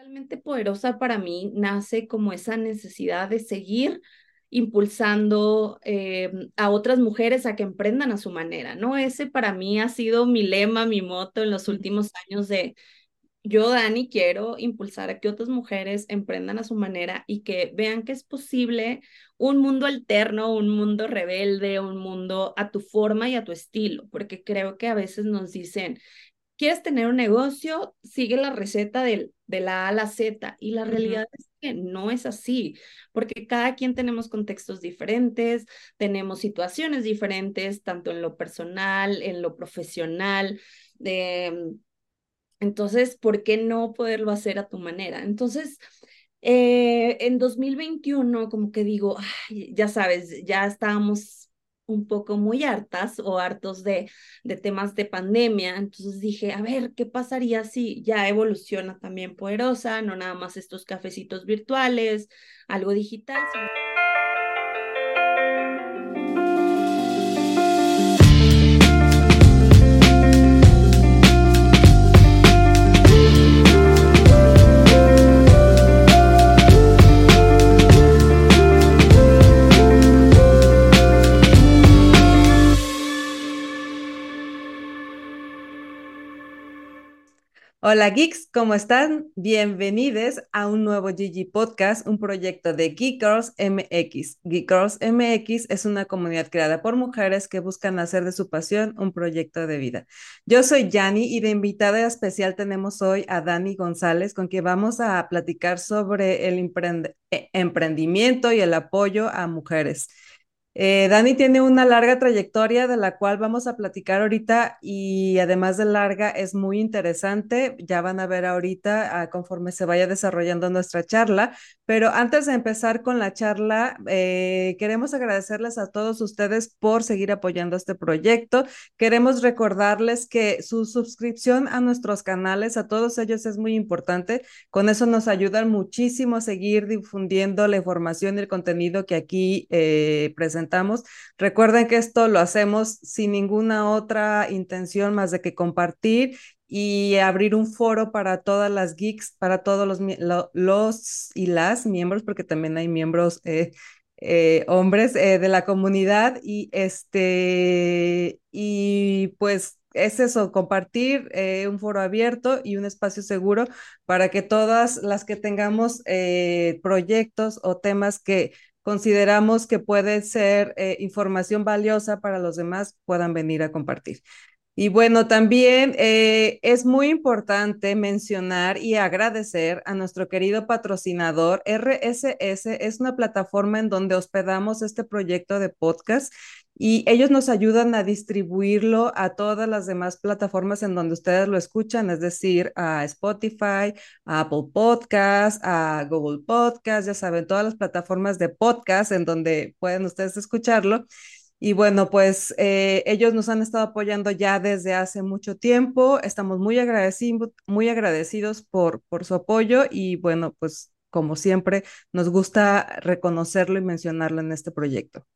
Realmente poderosa para mí nace como esa necesidad de seguir impulsando eh, a otras mujeres a que emprendan a su manera, ¿no? Ese para mí ha sido mi lema, mi moto en los últimos años de yo, Dani, quiero impulsar a que otras mujeres emprendan a su manera y que vean que es posible un mundo alterno, un mundo rebelde, un mundo a tu forma y a tu estilo, porque creo que a veces nos dicen, quieres tener un negocio, sigue la receta del, de la A a la Z. Y la realidad es que no es así, porque cada quien tenemos contextos diferentes, tenemos situaciones diferentes, tanto en lo personal, en lo profesional. Em, entonces, ¿por qué no poderlo hacer a tu manera? Entonces, eh, en 2021, como que digo, ya sabes, ya estábamos un poco muy hartas o hartos de, de temas de pandemia. Entonces dije, a ver, ¿qué pasaría si ya evoluciona también poderosa? No nada más estos cafecitos virtuales, algo digital. Hola geeks, ¿cómo están? Bienvenidos a un nuevo Gigi Podcast, un proyecto de Geek Girls MX. Geek Girls MX es una comunidad creada por mujeres que buscan hacer de su pasión un proyecto de vida. Yo soy Yani y de invitada especial tenemos hoy a Dani González, con quien vamos a platicar sobre el eh, emprendimiento y el apoyo a mujeres. Eh, Dani tiene una larga trayectoria de la cual vamos a platicar ahorita y además de larga es muy interesante. Ya van a ver ahorita ah, conforme se vaya desarrollando nuestra charla. Pero antes de empezar con la charla, eh, queremos agradecerles a todos ustedes por seguir apoyando este proyecto. Queremos recordarles que su suscripción a nuestros canales, a todos ellos es muy importante. Con eso nos ayudan muchísimo a seguir difundiendo la información y el contenido que aquí eh, presentamos Recuerden que esto lo hacemos sin ninguna otra intención más de que compartir y abrir un foro para todas las geeks, para todos los, los y las miembros, porque también hay miembros eh, eh, hombres eh, de la comunidad. Y este y pues es eso, compartir un foro abierto y un espacio seguro para que todas las que tengamos proyectos o temas que consideramos que puede ser eh, información valiosa para los demás, puedan venir a compartir. Y bueno, también eh, es muy importante mencionar y agradecer a nuestro querido patrocinador. RSS es una plataforma en donde hospedamos este proyecto de podcast y ellos nos ayudan a distribuirlo a todas las demás plataformas en donde ustedes lo escuchan, es decir, a Spotify, a Apple Podcast, a Google Podcast, ya saben, todas las plataformas de podcast en donde pueden ustedes escucharlo. Y bueno, pues eh, ellos nos han estado apoyando ya desde hace mucho tiempo. Estamos muy agradecidos, muy agradecidos por, por su apoyo y bueno, pues como siempre, nos gusta reconocerlo y mencionarlo en este proyecto.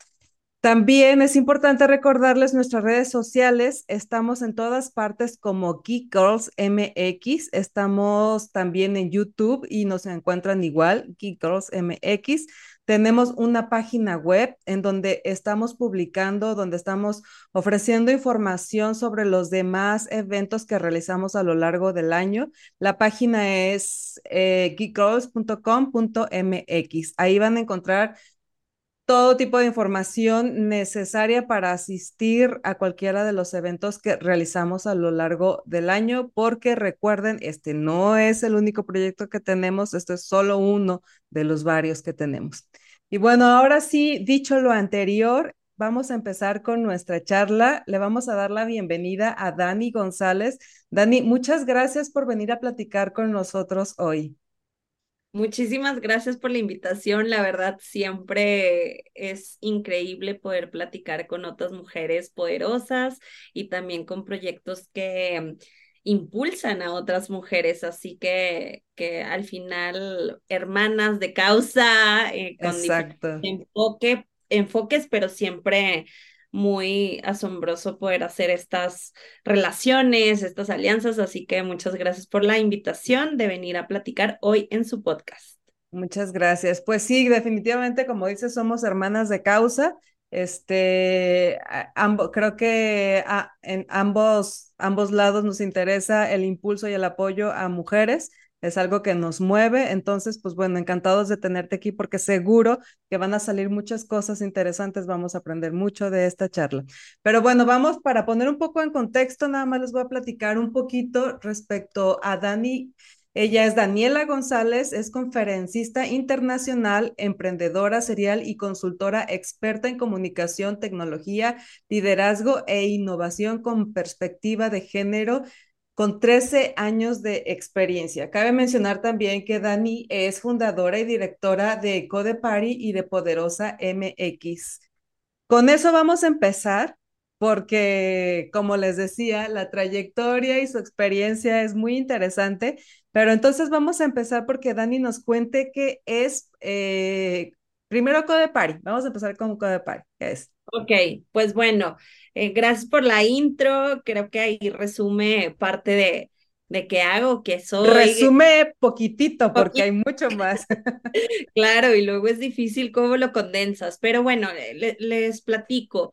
También es importante recordarles nuestras redes sociales. Estamos en todas partes como Geek Girls MX. Estamos también en YouTube y nos encuentran igual, Geek Girls MX. Tenemos una página web en donde estamos publicando, donde estamos ofreciendo información sobre los demás eventos que realizamos a lo largo del año. La página es eh, geekgirls.com.mx. Ahí van a encontrar todo tipo de información necesaria para asistir a cualquiera de los eventos que realizamos a lo largo del año, porque recuerden, este no es el único proyecto que tenemos, esto es solo uno de los varios que tenemos. Y bueno, ahora sí, dicho lo anterior, vamos a empezar con nuestra charla. Le vamos a dar la bienvenida a Dani González. Dani, muchas gracias por venir a platicar con nosotros hoy. Muchísimas gracias por la invitación. La verdad, siempre es increíble poder platicar con otras mujeres poderosas y también con proyectos que impulsan a otras mujeres. Así que, que al final, hermanas de causa, eh, con enfoque, enfoques, pero siempre muy asombroso poder hacer estas relaciones, estas alianzas, así que muchas gracias por la invitación de venir a platicar hoy en su podcast. Muchas gracias. Pues sí, definitivamente, como dices, somos hermanas de causa. Este, ambos, creo que en ambos, ambos lados nos interesa el impulso y el apoyo a mujeres es algo que nos mueve. Entonces, pues bueno, encantados de tenerte aquí porque seguro que van a salir muchas cosas interesantes, vamos a aprender mucho de esta charla. Pero bueno, vamos para poner un poco en contexto, nada más les voy a platicar un poquito respecto a Dani. Ella es Daniela González, es conferencista internacional, emprendedora serial y consultora experta en comunicación, tecnología, liderazgo e innovación con perspectiva de género con 13 años de experiencia. Cabe mencionar también que Dani es fundadora y directora de Code Party y de Poderosa MX. Con eso vamos a empezar porque, como les decía, la trayectoria y su experiencia es muy interesante, pero entonces vamos a empezar porque Dani nos cuente qué es, eh, primero Code Party, vamos a empezar con Code Party, ¿qué es? Ok, pues bueno, eh, gracias por la intro. Creo que ahí resume parte de, de qué hago, qué soy. Resume poquitito porque hay mucho más. claro, y luego es difícil cómo lo condensas, pero bueno, les platico.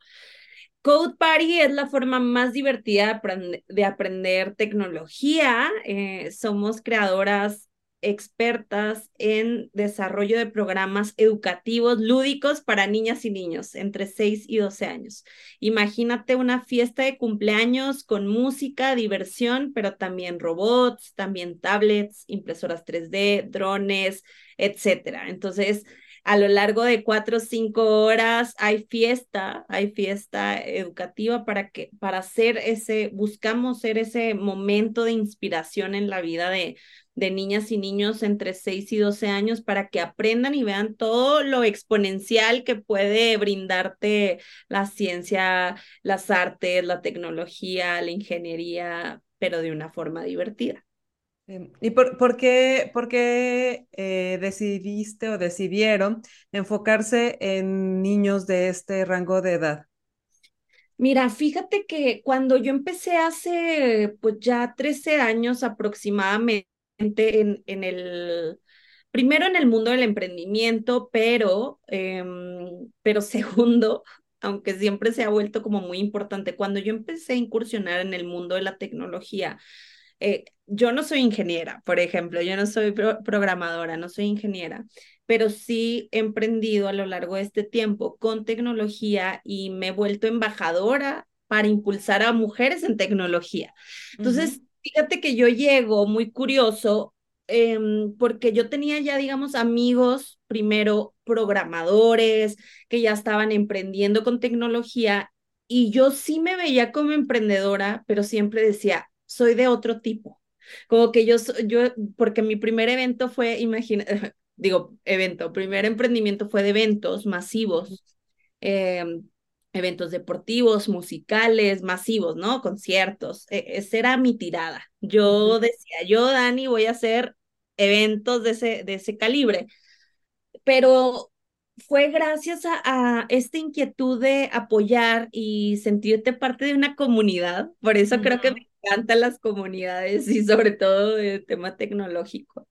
Code Party es la forma más divertida de aprender, tecnología. Eh, somos creadoras expertas en desarrollo de programas educativos lúdicos para niñas y niños entre 6 y 12 años. Imagínate una fiesta de cumpleaños con música, diversión, pero también robots, también tablets, impresoras 3D, drones, etcétera. Entonces, a lo largo de cuatro o cinco horas hay fiesta, hay fiesta educativa para que, para hacer ese, buscamos ser ese momento de inspiración en la vida de, de niñas y niños entre 6 y 12 años para que aprendan y vean todo lo exponencial que puede brindarte la ciencia, las artes, la tecnología, la ingeniería, pero de una forma divertida. Em, ¿Y por, por qué, por qué eh, decidiste o decidieron enfocarse en niños de este rango de edad? Mira, fíjate que cuando yo empecé hace pues ya 13 años aproximadamente, en, en el, primero en el mundo del emprendimiento, pero, em, pero segundo, aunque siempre se ha vuelto como muy importante, cuando yo empecé a incursionar en el mundo de la tecnología, eh, yo no soy ingeniera, por ejemplo, yo no soy programadora, no soy ingeniera, pero sí he emprendido a lo largo de este tiempo con tecnología y me he vuelto embajadora para impulsar a mujeres en tecnología. Entonces, Fíjate que yo llego muy curioso em, porque yo tenía ya, digamos, amigos, primero programadores que ya estaban emprendiendo con tecnología y yo sí me veía como emprendedora, pero siempre decía, soy de otro tipo. Como que yo, yo porque mi primer evento fue, imagina, digo, evento, primer emprendimiento fue de eventos masivos. Eh, eventos deportivos, musicales, masivos, ¿no? Conciertos. E, esa era mi tirada. Yo decía, yo, Dani, voy a hacer eventos de ese, de ese calibre. Pero fue gracias a, a, esta inquietud de apoyar y sentirte parte de una comunidad. Por eso creo que me encantan las comunidades y sobre todo el tema tecnológico.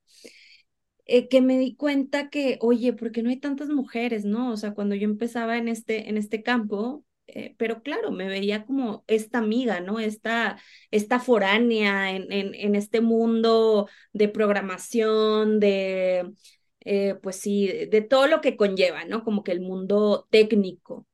Eh, que me di cuenta que, oye, ¿por qué no hay tantas mujeres, no? O sea, cuando yo empezaba en este, en este campo, eh, pero claro, me veía como esta amiga, ¿no? Esta, esta foránea en, en, en este mundo de programación, de, eh, pues sí, de todo lo que conlleva, ¿no? Como que el mundo técnico.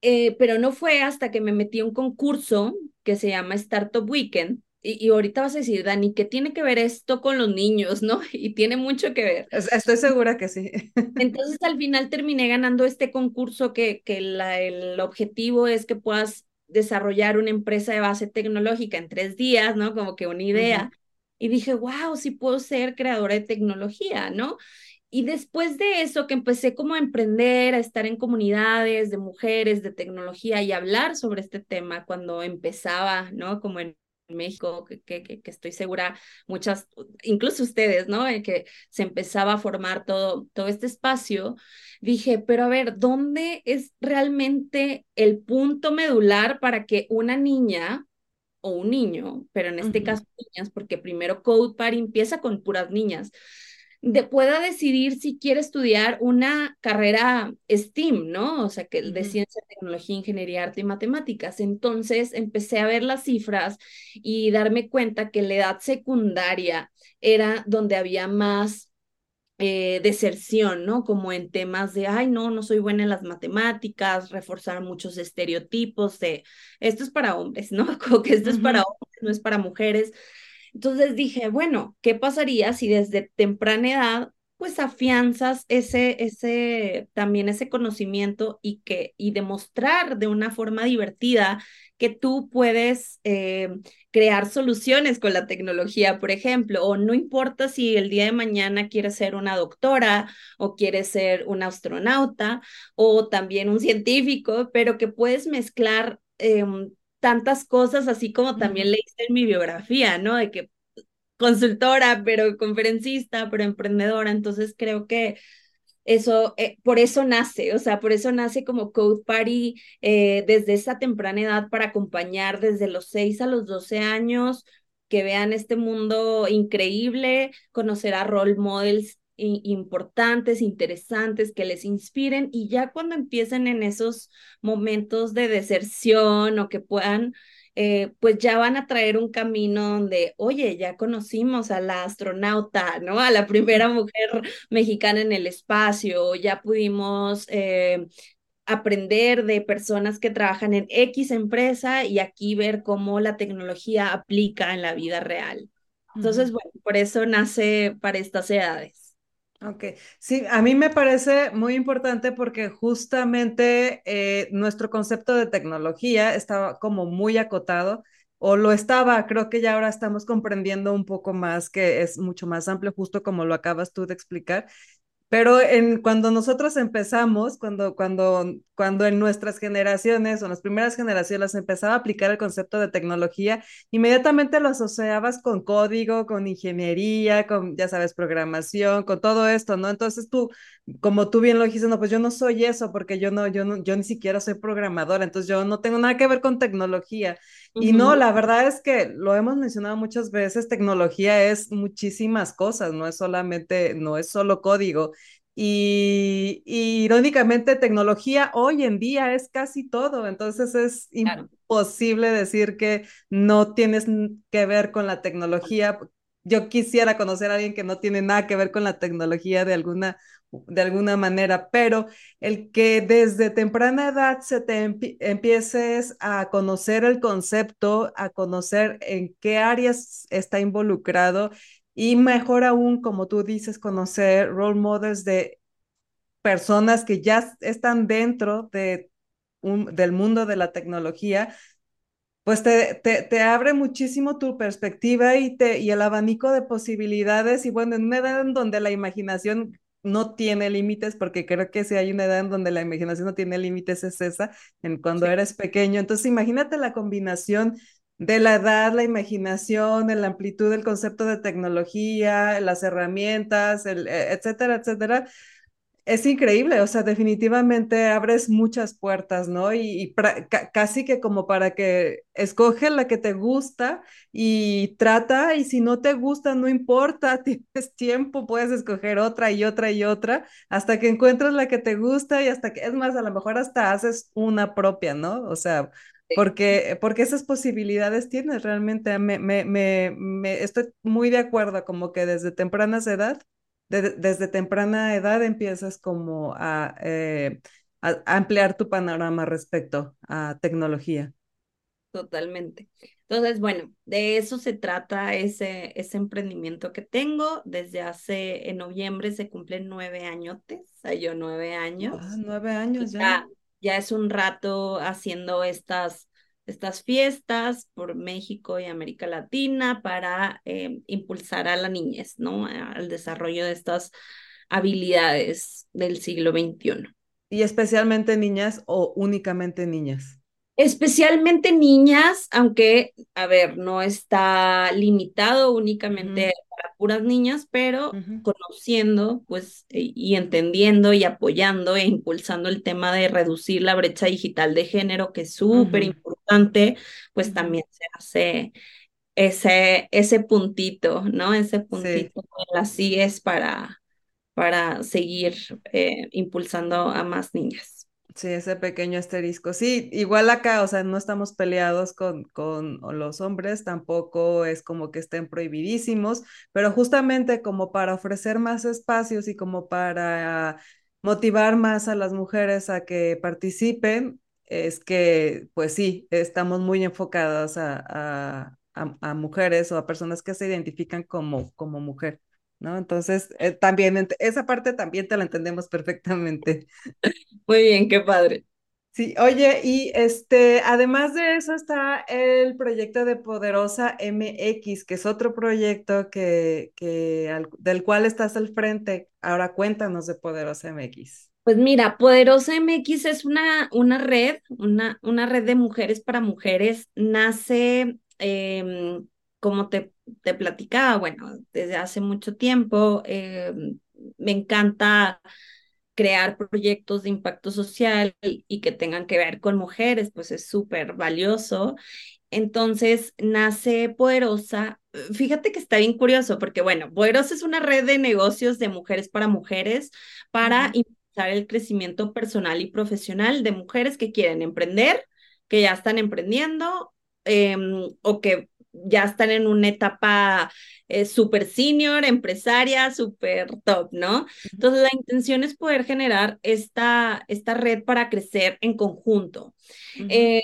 Pero no fue hasta que me metí a un concurso que se llama Startup Weekend, y, ahorita vas a decir, Dani, ¿qué tiene que ver esto con los niños, no? Y tiene mucho que ver. Estoy segura que sí. Entonces, al final terminé ganando este concurso que, que la, el objetivo es que puedas desarrollar una empresa de base tecnológica en tres días, ¿no? Como que una idea. Y dije, wow, sí puedo ser creadora de tecnología, ¿no? Y después de eso, que empecé como a emprender, a estar en comunidades de mujeres, de tecnología y hablar sobre este tema cuando empezaba, ¿no? Como en México, que, que, que, estoy segura, muchas, incluso ustedes, ¿no? que se empezaba a formar todo, todo este espacio, dije, pero a ver, ¿dónde es realmente el punto medular para que una niña o un niño, pero en este caso niñas, porque primero Code Party empieza con puras niñas, de, pueda decidir si quiere estudiar una carrera STEAM, ¿no? O sea, que de ciencia, tecnología, ingeniería, arte y matemáticas. Entonces empecé a ver las cifras y darme cuenta que la edad secundaria era donde había más eh, deserción, ¿no? Como en temas de, ay, no, no soy buena en las matemáticas, reforzar muchos estereotipos de, esto es para hombres, ¿no? Como que esto es para hombres, no es para mujeres. Entonces dije, bueno, ¿qué pasaría si desde temprana edad pues afianzas ese, ese, también ese conocimiento y que, y demostrar de una forma divertida que tú puedes eh, crear soluciones con la tecnología, por ejemplo, o no importa si el día de mañana quieres ser una doctora o quieres ser un astronauta o también un científico, pero que puedes mezclar em, tantas cosas, así como también leíste en mi biografía, ¿no? De que consultora, pero conferencista, pero emprendedora. Entonces creo que eso, eh, por eso nace, o sea, por eso nace como Code Party eh, desde esa temprana edad para acompañar desde los 6 a los 12 años, que vean este mundo increíble, conocer a role models importantes, interesantes, que les inspiren y ya cuando empiecen en esos momentos de deserción o que puedan eh, pues ya van a traer un camino donde, oye, ya conocimos a la astronauta, ¿no? A la primera mujer mexicana en el espacio, ya pudimos eh, aprender de personas que trabajan en X empresa y aquí ver cómo la tecnología aplica en la vida real. Entonces, bueno, por eso nace para estas edades. Ok, sí, a mí me parece muy importante porque justamente eh, nuestro concepto de tecnología estaba como muy acotado o lo estaba, creo que ya ahora estamos comprendiendo un poco más que es mucho más amplio, justo como lo acabas tú de explicar. Pero en, cuando nosotros empezamos, cuando, cuando, cuando en nuestras generaciones o en las primeras generaciones empezaba a aplicar el concepto de tecnología, inmediatamente lo asociabas con código, con ingeniería, con, ya sabes, programación, con todo esto, ¿no? Entonces tú, como tú bien lo dijiste, no, pues yo no soy eso porque yo no, yo no, yo ni siquiera soy programadora, entonces yo no tengo nada que ver con tecnología. Y no, la verdad es que lo hemos mencionado muchas veces, tecnología es muchísimas cosas, no es solamente, no es solo código. Y, irónicamente, tecnología hoy en día es casi todo, entonces es imposible decir que no tienes que ver con la tecnología. Yo quisiera conocer a alguien que no tiene nada que ver con la tecnología de alguna de alguna manera, pero el que desde temprana edad se te empieces a conocer el concepto, a conocer en qué áreas está involucrado y mejor aún, como tú dices, conocer role models de personas que ya están dentro de un, del mundo de la tecnología, pues te, te, te, abre muchísimo tu perspectiva y, te, y el abanico de posibilidades. Y bueno, en una edad en donde la imaginación no tiene límites, porque creo que si hay una edad en donde la imaginación no tiene límites es esa, en cuando eres pequeño. Entonces, imagínate la combinación de la edad, la imaginación, la amplitud del concepto de tecnología, las herramientas, el, e, etcétera, etcétera es increíble, o sea, definitivamente abres muchas puertas, ¿no? Y, casi que como para que escoge la que te gusta y trata, y si no te gusta, no importa, tienes tiempo, puedes escoger otra y otra y otra, hasta que encuentres la que te gusta y hasta que, es más, a lo mejor hasta haces una propia, ¿no? O sea, porque, porque esas posibilidades tienes realmente, me, me, me, me estoy muy de acuerdo, como que desde tempranas edad desde temprana edad empiezas como eh, a, ampliar tu panorama respecto a tecnología. Totalmente. Entonces, bueno, de eso se trata ese, ese emprendimiento que tengo. Desde hace, en noviembre se cumplen nueve añotes, yo nueve años. Ah, nueve años ya. Ya es un rato haciendo estas estas fiestas por México y América Latina para eh, impulsar a la niñez, ¿no? Al desarrollo de estas habilidades del siglo XXI. ¿Y especialmente niñas o únicamente niñas? Especialmente niñas, aunque, a ver, no está limitado únicamente para puras niñas, pero conociendo, pues, e- y entendiendo y apoyando e impulsando el tema de reducir la brecha digital de género, que es súper importante, pues también se hace ese, ese puntito, ¿no? Ese Sí. puntito las CIES para, para seguir eh, impulsando a más niñas. Sí, ese pequeño asterisco. Sí, igual acá, o sea, no estamos peleados con, con los hombres, tampoco es como que estén prohibidísimos, pero justamente como para ofrecer más espacios y como para motivar más a las mujeres a que participen, es que, pues sí, estamos muy enfocadas a, a, a- a mujeres o a personas que se identifican como, como mujer, ¿no? Entonces, eh, también, esa parte también te la entendemos perfectamente. Muy bien, qué padre. Sí, oye, y este, además de eso está el proyecto de Poderosa MX, que es otro proyecto que, que al- del cual estás al frente. Ahora cuéntanos de Poderosa MX. Pues mira, Poderosa MX es una, una red, una, una red de mujeres para mujeres. Nace, em, como te, te platicaba, bueno, desde hace mucho tiempo. em, me encanta crear proyectos de impacto social y, y que tengan que ver con mujeres, pues es súper valioso. Entonces nace Poderosa. Fíjate que está bien curioso porque, bueno, Poderosa es una red de negocios de mujeres para mujeres para impulsar el crecimiento personal y profesional de mujeres que quieren emprender, que ya están emprendiendo eh, o que ya están en una etapa eh, súper senior, empresaria, súper top, ¿no? Entonces, la intención es poder generar esta, esta red para crecer en conjunto. Eh,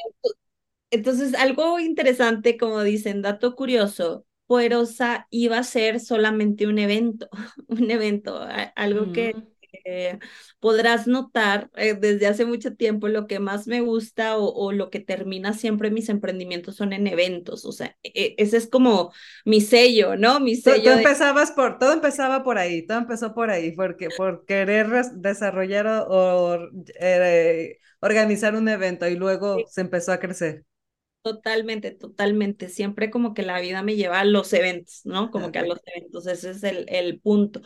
entonces, algo interesante, como dicen, dato curioso, Poderosa iba a ser solamente un evento, un evento, algo que ujú, eh, podrás notar eh, desde hace mucho tiempo, lo que más me gusta o, o lo que termina siempre mis emprendimientos son en eventos, o sea, e- ese es como mi sello, ¿no? Mi Tú, tú sello de empezabas por, todo empezaba por ahí, todo empezó por ahí, porque por querer desarrollar o, o, eh, organizar un evento y luego se empezó a crecer. Totalmente, totalmente. Siempre como que la vida me lleva a los eventos, ¿no? Como que a los eventos, ese es el, el punto.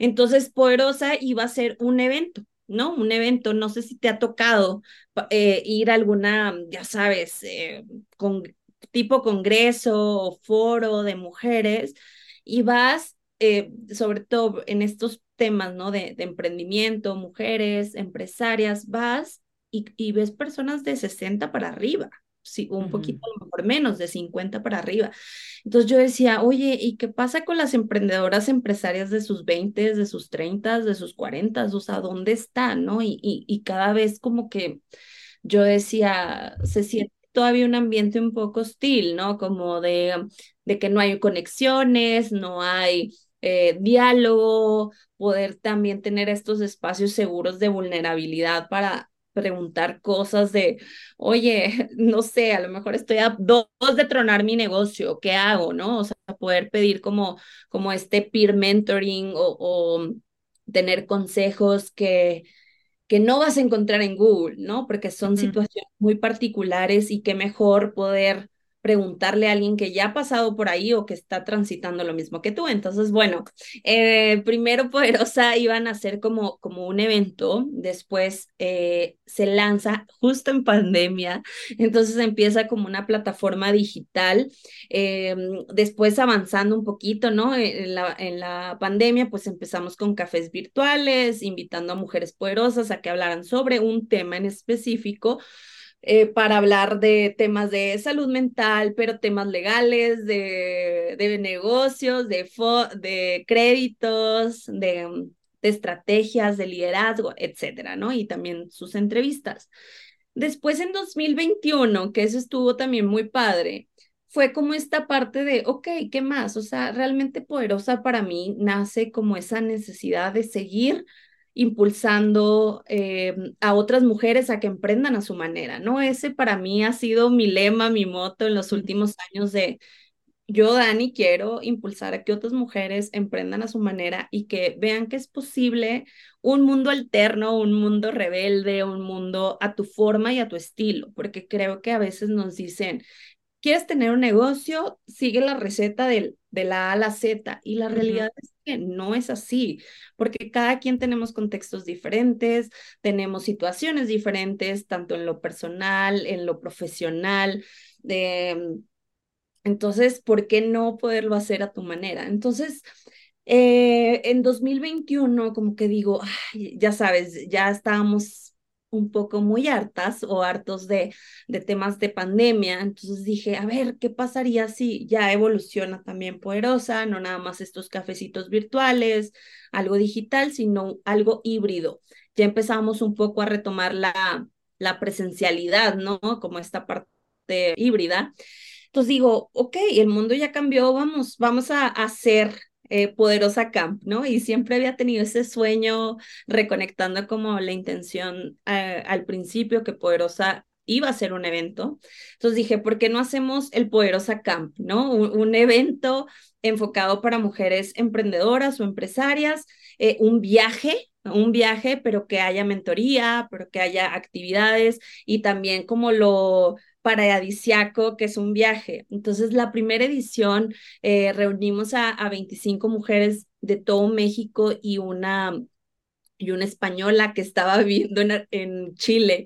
Entonces, Poderosa iba a ser un evento, ¿no? Un evento, no sé si te ha tocado eh, ir a alguna, ya sabes, eh, con, tipo congreso o foro de mujeres y vas, eh, sobre todo en estos temas, ¿no? De, de emprendimiento, mujeres, empresarias, vas y, y ves personas de 60 para arriba sí, un Ujú, poquito a lo mejor menos, de 50 para arriba. Entonces yo decía, oye, ¿y qué pasa con las emprendedoras empresarias de sus 20, de sus 30, de sus 40? O sea, ¿dónde están, no? Y, y, y cada vez como que yo decía, se siente todavía un ambiente un poco hostil, ¿no? Como de, de que no hay conexiones, no hay eh, diálogo, poder también tener estos espacios seguros de vulnerabilidad para preguntar cosas de, oye, no sé, a lo mejor estoy a dos de tronar mi negocio, ¿qué hago, no? O sea, poder pedir como, como este peer mentoring o, o tener consejos que que no vas a encontrar en Google, ¿no? Porque son situaciones muy particulares y qué mejor poder preguntarle a alguien que ya ha pasado por ahí o que está transitando lo mismo que tú. Entonces, bueno, eh, primero Poderosa iban a hacer como, como un evento, después eh, se lanza justo en pandemia, entonces empieza como una plataforma digital, eh, después avanzando un poquito, ¿no? En la, en la pandemia, pues empezamos con cafés virtuales, invitando a mujeres poderosas a que hablaran sobre un tema en específico eh, para hablar de temas de salud mental, pero temas legales, de, de negocios, de, de créditos, de, de estrategias, de liderazgo, etcétera, ¿no? Y también sus entrevistas. Después en 2021, que eso estuvo también muy padre, fue como esta parte de, ok, ¿qué más? O sea, realmente poderosa para mí nace como esa necesidad de seguir impulsando eh, a otras mujeres a que emprendan a su manera, ¿no? Ese para mí ha sido mi lema, mi moto en los últimos años de yo, Dani, quiero impulsar a que otras mujeres emprendan a su manera y que vean que es posible un mundo alterno, un mundo rebelde, un mundo a tu forma y a tu estilo, porque creo que a veces nos dicen, quieres tener un negocio, sigue la receta del, de la A a la Z y la realidad es no es así, porque cada quien tenemos contextos diferentes, tenemos situaciones diferentes, tanto en lo personal, en lo profesional. de entonces, ¿por qué no poderlo hacer a tu manera? Entonces, eh, en 2021, como que digo, ya sabes, ya estábamos un poco muy hartas o hartos de, de temas de pandemia. Entonces dije, a ver, ¿qué pasaría si ya evoluciona también Poderosa? No nada más estos cafecitos virtuales, algo digital, sino algo híbrido. Ya empezamos un poco a retomar la, la presencialidad, ¿no? Como esta parte híbrida. Entonces digo, ok, el mundo ya cambió, vamos, vamos a hacer eh, Poderosa Camp, ¿no? Y siempre había tenido ese sueño, reconectando como la intención eh, al principio que Poderosa iba a ser un evento. Entonces dije, ¿por qué no hacemos el Poderosa Camp, ¿no? Un, evento enfocado para mujeres emprendedoras o empresarias, eh, un viaje un viaje, pero que haya mentoría, pero que haya actividades y también como lo paradisiaco que es un viaje. Entonces, la primera edición eh, reunimos a, a 25 mujeres de todo México y una, y una española que estaba viviendo en, Chile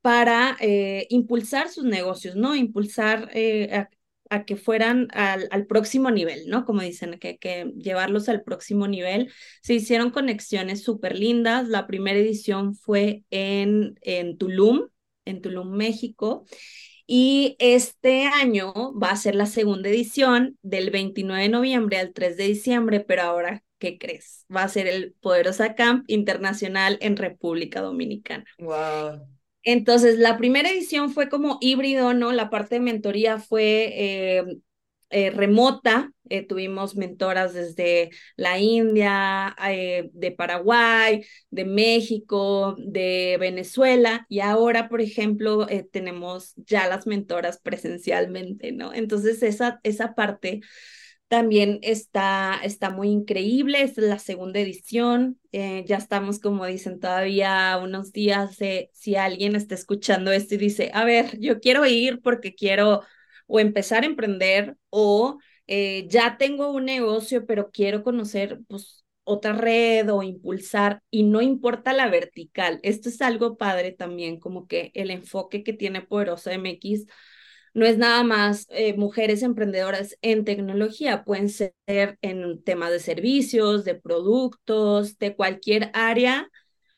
para eh, impulsar sus negocios, ¿no? Impulsar eh, a, que fueran al, próximo nivel, ¿no? Como dicen, que, que llevarlos al próximo nivel. Se hicieron conexiones súper lindas. La primera edición fue en, en Tulum, en Tulum, México. Y este año va a ser la segunda edición del 29 de noviembre al 3 de diciembre, pero ahora, ¿qué crees? Va a ser el Poderosa Camp Internacional en República Dominicana. Wow. Entonces, la primera edición fue como híbrido, ¿no? La parte de mentoría fue eh, eh, remota. Eh, tuvimos mentoras desde la India, eh, de Paraguay, de México, de Venezuela y ahora, por ejemplo, tenemos ya las mentoras presencialmente, ¿no? Entonces, esa, esa parte también está, está muy increíble. Es la segunda edición. ya estamos, como dicen, todavía unos días. si alguien está escuchando esto y dice, a ver, yo quiero ir porque quiero o empezar a emprender o eh, ya tengo un negocio, pero quiero conocer pues, otra red o impulsar y no importa la vertical. Esto es algo padre también, como que el enfoque que tiene Poderosa MX no es nada más eh, mujeres emprendedoras en tecnología, pueden ser en temas de servicios, de productos, de cualquier área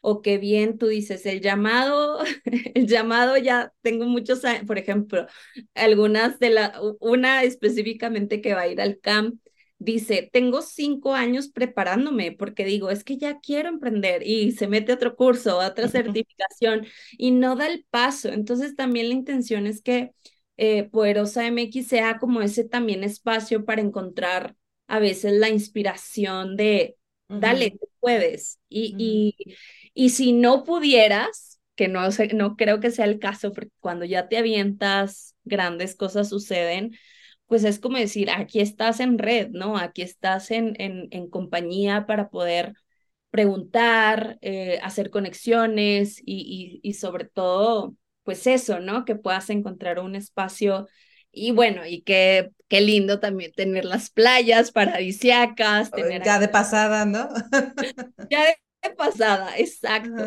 o que bien tú dices, el llamado, el llamado ya tengo muchos por ejemplo, algunas de la, una específicamente que va a ir al camp, dice, tengo cinco años preparándome porque digo, es que ya quiero emprender y se mete a otro curso, a otra certificación y no da el paso. Entonces también la intención es que eh, Poderosa MX sea como ese también espacio para encontrar a veces la inspiración de, dale, tú puedes. Y, y, y si no pudieras, que no, no creo que sea el caso, porque cuando ya te avientas, grandes cosas suceden, pues es como decir, aquí estás en red, ¿no? Aquí estás en, en, en compañía para poder preguntar, eh, hacer conexiones y, y, y, sobre todo, pues eso, ¿no? Que puedas encontrar un espacio y bueno, y qué, qué lindo también tener las playas paradisiacas. Tener ya de pasada, ¿no? ya de pasada, exacto.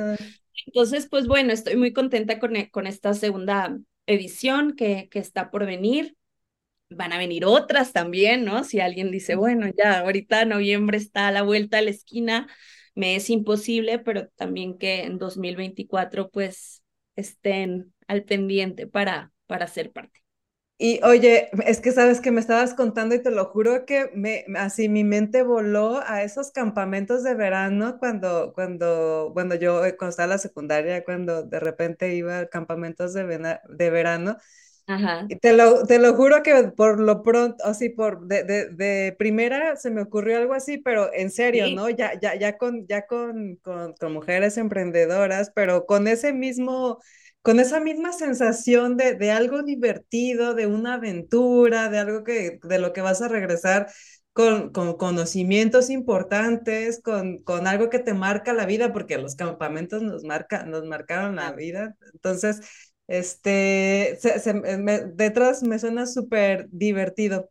Entonces, pues bueno, estoy muy contenta con, e, con esta segunda edición que, que está por venir. Van a venir otras también, ¿no? Si alguien dice, bueno, ya ahorita noviembre está a la vuelta de la esquina, me es imposible, pero también que en 2024 pues estén al pendiente para, para ser parte. Y oye, es que sabes que me estabas contando y te lo juro que me, así mi mente voló a esos campamentos de verano cuando, cuando, bueno, yo eh, cuando estaba en la secundaria, cuando de repente iba a campamentos de, de verano. Ajá. Y te lo, te lo juro que por lo pronto, así por de, de, de, primera se me ocurrió algo así, pero en serio, ¿Sí? ¿no? Ya, ya, ya, con, ya con, con, con mujeres emprendedoras, pero con ese mismo con esa misma sensación de, de algo divertido, de una aventura, de algo que, de lo que vas a regresar con, con conocimientos importantes, con, con algo que te marca la vida, porque los campamentos nos, marca, nos marcaron la vida. Entonces, este, se, me, detrás me suena súper divertido.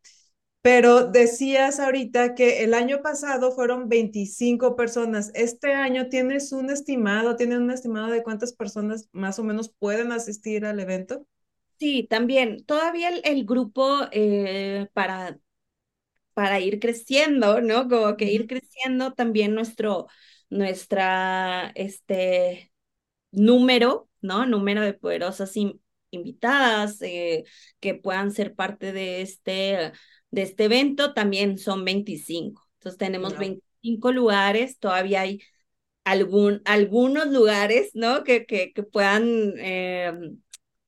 Pero decías ahorita que el año pasado fueron 25 personas. Este año tienes un estimado, tienes un estimado de cuántas personas más o menos pueden asistir al evento. Sí, también. Todavía el, grupo eh, para, para ir creciendo, ¿no? Como que ir creciendo también nuestro, nuestra, este, número, ¿no? Número de poderosas invitadas eh, que puedan ser parte de este de este evento también son 25. Entonces tenemos 25 lugares, todavía hay algún, algunos lugares, ¿no? Que, que, que puedan... Eh,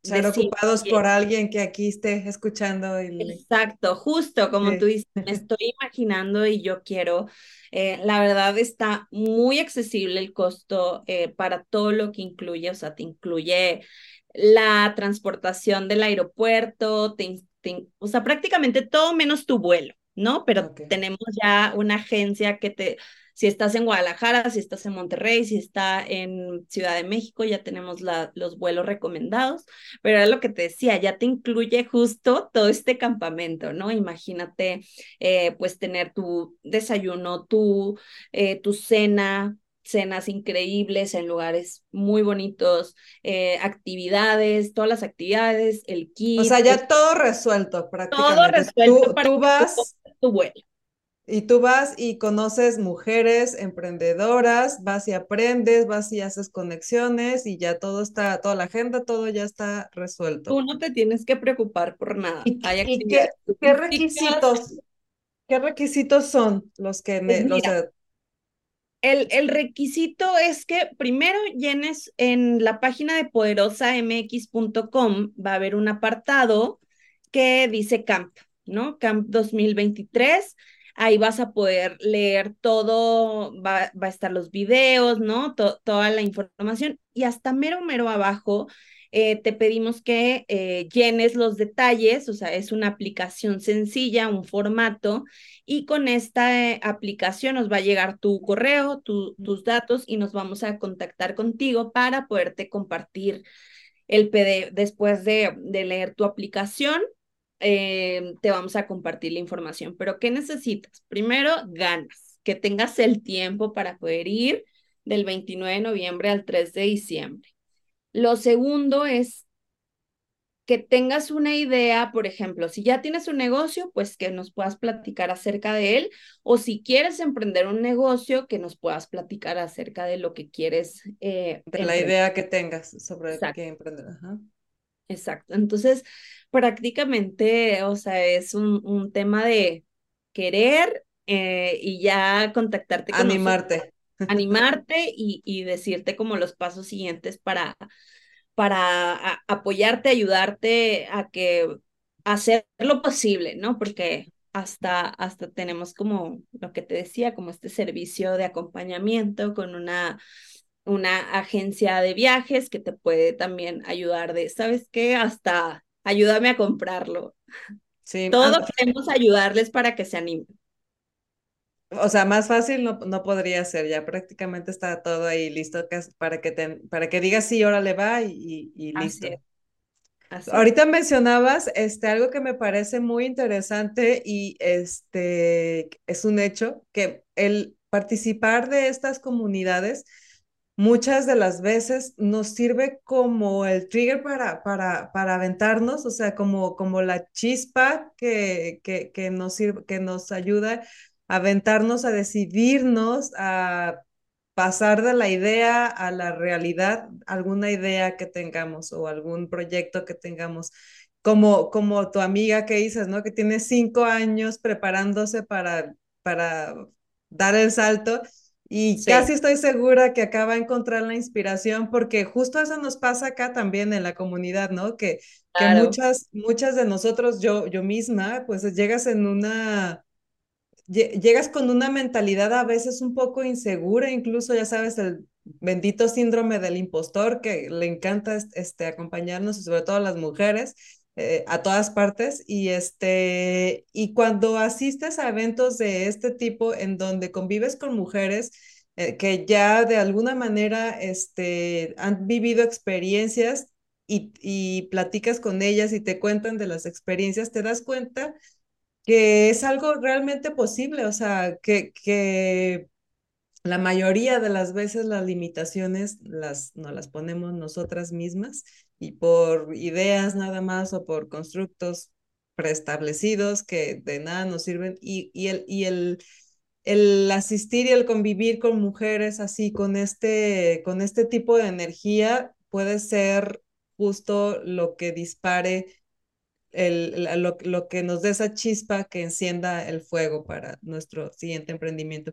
ser ocupados por alguien que aquí esté escuchando. Exacto, justo como tú dices, me estoy imaginando y yo quiero, eh, la verdad está muy accesible el costo eh, para todo lo que incluye, o sea, te incluye la transportación del aeropuerto, te, o sea, prácticamente todo menos tu vuelo, ¿no? Pero tenemos ya una agencia que te, si estás en Guadalajara, si estás en Monterrey, si está en Ciudad de México, ya tenemos la, los vuelos recomendados, pero era lo que te decía, ya te incluye justo todo este campamento, ¿no? Imagínate, eh, pues tener tu desayuno, tu, eh, tu cena, cenas increíbles en lugares muy bonitos, eh, actividades, todas las actividades, el kit. O sea, ya todo resuelto prácticamente. Todo resuelto para tú vas, tu vuelo. Y tú vas y conoces mujeres emprendedoras, vas y aprendes, vas y haces conexiones y ya todo está, toda la agenda, todo ya está resuelto. Tú no te tienes que preocupar por nada. ¿Y, qué, requisitos? ¿Qué requisitos son los que me, pues el, requisito es que primero llenes en la página de poderosamx.com, va a haber un apartado que dice Camp, ¿no? Camp 2023. Ahí vas a poder leer todo, va, a estar los videos, ¿no? toda la información y hasta mero, mero abajo eh, te pedimos que eh, llenes los detalles, o sea, es una aplicación sencilla, un formato, y con esta eh, aplicación nos va a llegar tu correo, tus datos y nos vamos a contactar contigo para poderte compartir el PDF. Después de, de leer tu aplicación, te vamos a compartir la información. Pero ¿qué necesitas? Primero, ganas, que tengas el tiempo para poder ir del 29 de noviembre al 3 de diciembre. Lo segundo es que tengas una idea, por ejemplo, si ya tienes un negocio, pues que nos puedas platicar acerca de él, o si quieres emprender un negocio, que nos puedas platicar acerca de lo que quieres. Eh, de la idea que tengas sobre qué emprender. Exacto. Entonces, prácticamente, o sea, es un, un tema de querer eh, y ya contactarte con Animarte animarte y, y decirte como los pasos siguientes para, para apoyarte, ayudarte a que hacer lo posible, ¿no? Porque hasta, hasta tenemos como lo que te decía, como este servicio de acompañamiento con una, una agencia de viajes que te puede también ayudar de, ¿sabes qué? Hasta ayúdame a comprarlo. Sí, Todos queremos ayudarles para que se animen. O sea, más fácil no, no podría ser, ya prácticamente está todo ahí listo para que, te, para que digas sí, le va y, y listo. Ahorita mencionabas este, algo que me parece muy interesante y este, es un hecho, que el participar de estas comunidades muchas de las veces nos sirve como el trigger para, para, para aventarnos, o sea, como, como la chispa que, que, que, nos sirve, que nos ayuda aventarnos a decidirnos, a pasar de la idea a la realidad, alguna idea que tengamos o algún proyecto que tengamos. Como, como tu amiga que dices, ¿no? Que tiene cinco años preparándose para, para dar el salto y casi estoy segura que acaba de encontrar la inspiración porque justo eso nos pasa acá también en la comunidad, ¿no? Que, que muchas, muchas de nosotros, yo, yo misma, pues llegas en una llegas con una mentalidad a veces un poco insegura, incluso ya sabes, el bendito síndrome del impostor que le encanta este, acompañarnos y sobre todo a las mujeres. Eh, a todas partes y este y cuando asistes a eventos de este tipo en donde convives con mujeres eh, que ya de alguna manera este, han vivido experiencias y, y platicas con ellas y te cuentan de las experiencias, te das cuenta que es algo realmente posible, o sea, que, que la mayoría de las veces las limitaciones las, no las ponemos nosotras mismas y por ideas nada más o por constructos preestablecidos que de nada nos sirven y, y, el, y el, el asistir y el convivir con mujeres así, con este, con este tipo de energía puede ser justo lo que dispare el, lo, lo, que nos dé esa chispa que encienda el fuego para nuestro siguiente emprendimiento.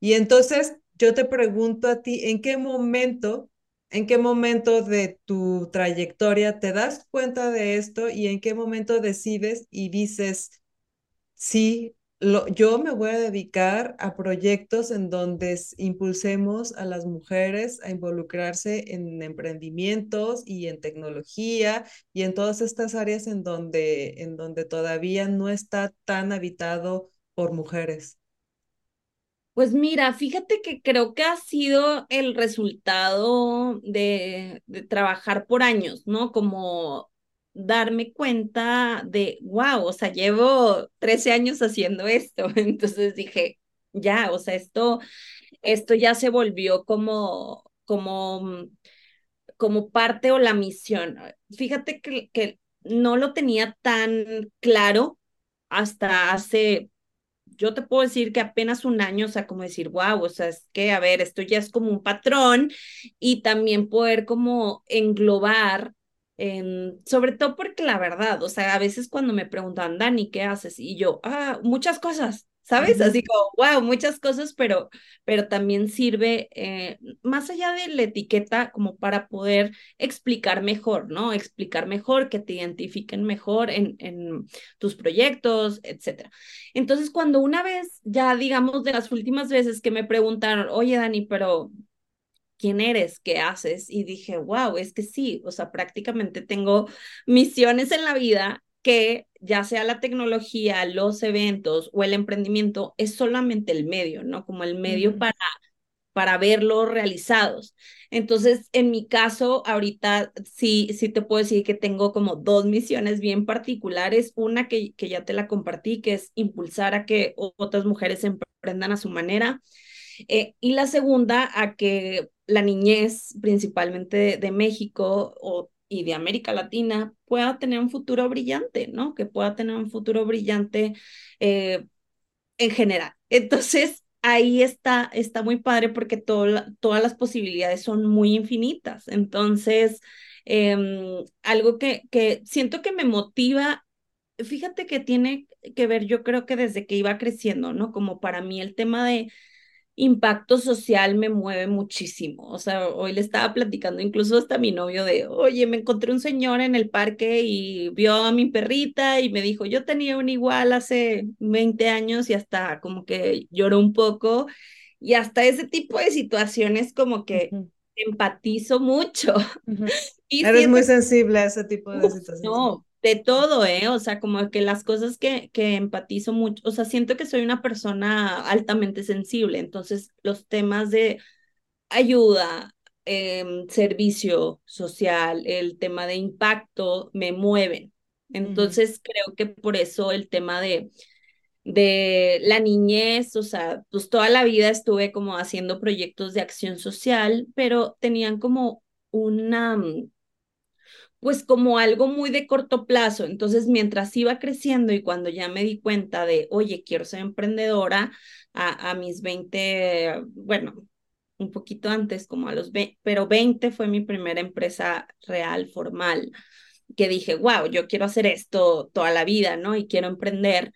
Y entonces yo te pregunto a ti, ¿en qué momento, en qué momento de tu trayectoria te das cuenta de esto y en qué momento decides y dices, sí, yo me voy a dedicar a proyectos en donde impulsemos a las mujeres a involucrarse en emprendimientos y en tecnología y en todas estas áreas en donde, en donde todavía no está tan habitado por mujeres. Pues mira, fíjate que creo que ha sido el resultado de, de trabajar por años, ¿no? Como darme cuenta de, wow, o sea, llevo 13 años haciendo esto. Entonces dije, ya, o sea, esto, esto ya se volvió como, como, mm, como parte o la misión. Fíjate que, que no lo tenía tan claro hasta hace yo te puedo decir que apenas un año, o sea, como decir, wow, o sea, es que, a ver, esto ya es como un patrón y también poder como englobar sobre todo porque la verdad, o sea, a veces cuando me preguntan, Dani, ¿qué haces? Y yo, ah, muchas cosas, ¿sabes? Así como, wow, muchas cosas, pero, pero también sirve, eh, más allá de la etiqueta, como para poder explicar mejor, ¿no? Explicar mejor, que te identifiquen mejor en, en tus proyectos, etcétera. Entonces, cuando una vez, ya digamos, de las últimas veces que me preguntaron, oye, Dani, pero quién eres, qué haces. Y dije, wow, es que sí, o sea, prácticamente tengo misiones en la vida que ya sea la tecnología, los eventos o el emprendimiento, es solamente el medio, ¿no? Como el medio para, para verlos realizados. Entonces, en mi caso, ahorita sí, sí te puedo decir que tengo como dos misiones bien particulares. Una que, que ya te la compartí, que es impulsar a que otras mujeres emprendan a su manera. Eh, y la segunda, a que la niñez, principalmente de, México o, y de América Latina, pueda tener un futuro brillante, ¿no? Que pueda tener un futuro brillante eh, en general. Entonces, ahí está, está muy padre porque todas las posibilidades son muy infinitas. Entonces, em, algo que, que siento que me motiva, fíjate que tiene que ver, yo creo que desde que iba creciendo, ¿no? Como para mí el tema de impacto social me mueve muchísimo. O sea, hoy le estaba platicando incluso hasta mi novio de, oye, me encontré un señor en el parque y vio a mi perrita y me dijo, yo tenía un igual hace 20 años y hasta como que lloró un poco. Y hasta ese tipo de situaciones como que empatizo mucho. y Eres muy sensible a ese tipo de situaciones. No, de todo, ¿eh? O sea, como que las cosas que, que empatizo mucho, o sea, siento que soy una persona altamente sensible, entonces los temas de ayuda, em, servicio social, el tema de impacto me mueven. Entonces creo que por eso el tema de, de la niñez, o sea, pues toda la vida estuve como haciendo proyectos de acción social, pero tenían como una pues como algo muy de corto plazo. Entonces, mientras iba creciendo y cuando ya me di cuenta de, oye, quiero ser emprendedora a, mis 20, bueno, un poquito antes, como a los 20, pero 20 fue mi primera empresa real, formal, que dije, wow, yo quiero hacer esto toda la vida, ¿no? Y quiero emprender.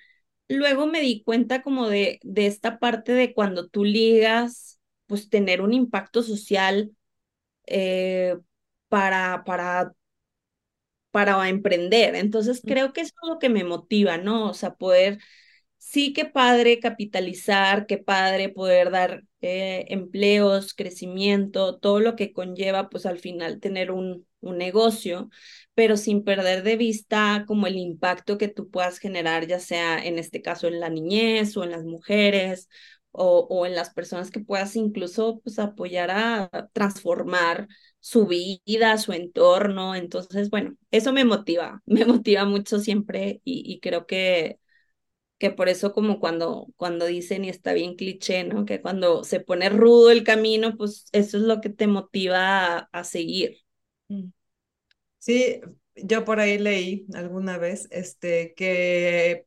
Luego me di cuenta como de, de esta parte de cuando tú ligas, pues tener un impacto social eh, para, para para emprender. Entonces creo que eso es lo que me motiva, ¿no? O sea, poder sí qué padre capitalizar, qué padre poder dar eh, empleos, crecimiento, todo lo que conlleva pues al final tener un, un negocio, pero sin perder de vista como el impacto que tú puedas generar, ya sea en este caso en la niñez o en las mujeres o, o en las personas que puedas incluso pues apoyar a transformar su vida, su entorno. Entonces, bueno, eso me motiva, me motiva mucho siempre y, y creo que que por eso como cuando, cuando dicen, y está bien cliché, ¿no? Que cuando se pone rudo el camino, pues eso es lo que te motiva a, seguir. Mm. Sí, yo por ahí leí alguna vez este, que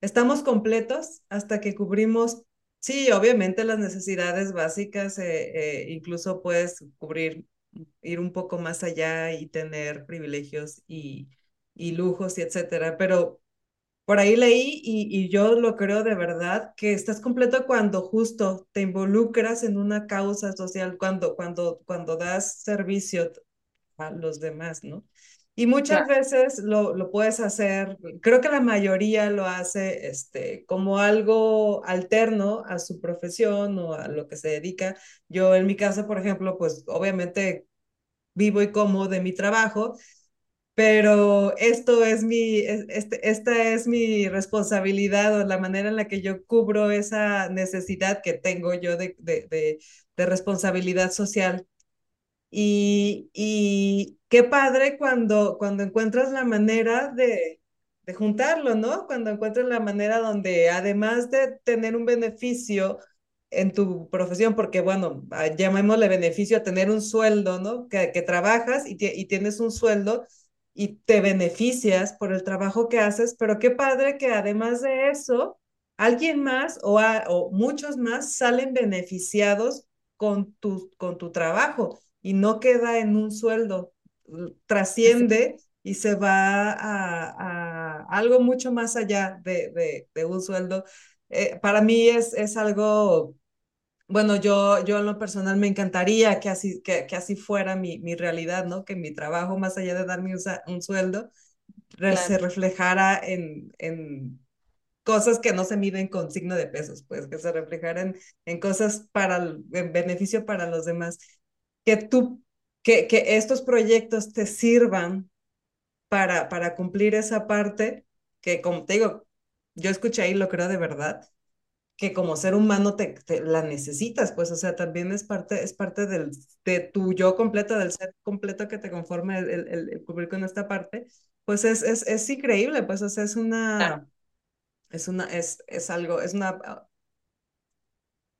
estamos completos hasta que cubrimos, sí, obviamente las necesidades básicas, eh, eh, incluso puedes cubrir, ir un poco más allá y tener privilegios y, y lujos y etcétera, pero por ahí leí y, y, yo lo creo de verdad, que estás completo cuando justo te involucras en una causa social, cuando, cuando, cuando das servicio a los demás, ¿no? Y muchas Claro. veces lo, lo puedes hacer, creo que la mayoría lo hace este, como algo alterno a su profesión o a lo que se dedica. Yo en mi caso, por ejemplo, pues obviamente vivo y como de mi trabajo, pero esto es mi, este, esta es mi responsabilidad o la manera en la que yo cubro esa necesidad que tengo yo de, de, de, de responsabilidad social. Y, y qué padre cuando, cuando encuentras la manera de, de juntarlo, ¿no? Cuando encuentras la manera donde además de tener un beneficio en tu profesión, porque bueno, llamémosle beneficio a tener un sueldo, ¿no? Que, que trabajas y, y tienes un sueldo y te beneficias por el trabajo que haces, pero qué padre que además de eso, alguien más o, o muchos más salen beneficiados con tu, con tu trabajo y no queda en un sueldo, trasciende y se va a, a algo mucho más allá de, de, de un sueldo. Eh, para mí es, es algo bueno, yo, yo en lo personal me encantaría que así, que, que así fuera mi, mi realidad, ¿no? Que mi trabajo, más allá de darme un, un sueldo, Claro. se reflejara en, en cosas que no se miden con signo de pesos, pues que se reflejaran en cosas para, el, en beneficio para los demás. Que tú, que, que estos proyectos te sirvan para, para cumplir esa parte, que como te digo, yo escuché y lo creo de verdad, que como ser humano te, te, la necesitas, pues, o sea, también es parte, es parte del, de tu yo completo, del ser completo que te conforme el, el, el cubrir con esta parte, pues es, es, es increíble, pues, o sea, es una, Claro. es una, es, es algo, es una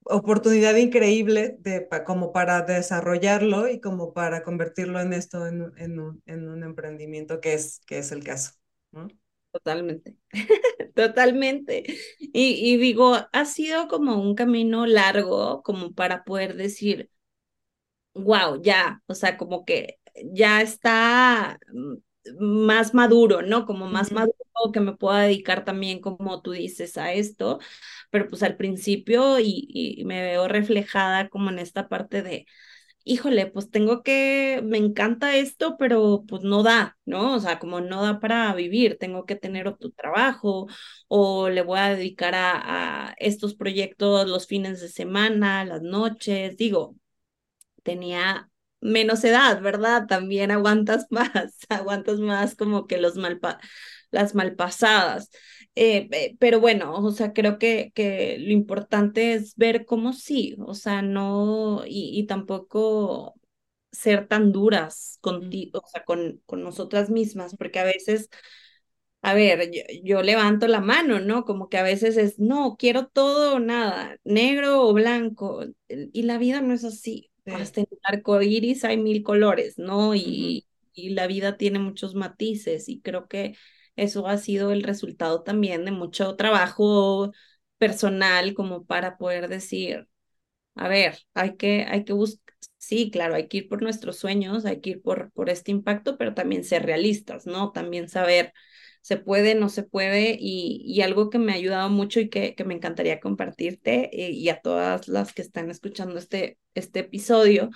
oportunidad increíble de, como para desarrollarlo y como para convertirlo en esto, en, un, en un emprendimiento que es, que es el caso. Totalmente, totalmente. Y, y digo, ha sido como un camino largo como para poder decir, wow, ya, o sea, como que ya está más maduro, ¿no? Como más Uh -huh. maduro que me pueda dedicar también, como tú dices, a esto, pero pues al principio y, y me veo reflejada como en esta parte de, híjole, pues tengo que, me encanta esto, pero pues no da, ¿no? O sea, como no da para vivir, tengo que tener otro trabajo o le voy a dedicar a, a estos proyectos los fines de semana, las noches, digo, tenía menos edad, ¿verdad? También aguantas más, aguantas más como que los malpa las malpasadas. Eh, pero bueno, o sea, creo que, que lo importante es ver cómo sí, o sea, no, y, y tampoco ser tan duras contigo, o sea, con, con nosotras mismas, porque a veces, a ver, yo, yo, levanto la mano, ¿no? Como que a veces es, no, quiero todo o nada, negro o blanco, y la vida no es así. Sí. Hasta en el arco iris hay mil colores, ¿no? Y, Uh -huh. y la vida tiene muchos matices, y creo que eso ha sido el resultado también de mucho trabajo personal como para poder decir, a ver, hay que, hay que buscar, sí, claro, hay que ir por nuestros sueños, hay que ir por, por este impacto, pero también ser realistas, ¿no? También saber, se puede, no se puede, y, y algo que me ha ayudado mucho y que, que me encantaría compartirte y, y a todas las que están escuchando este, este episodio,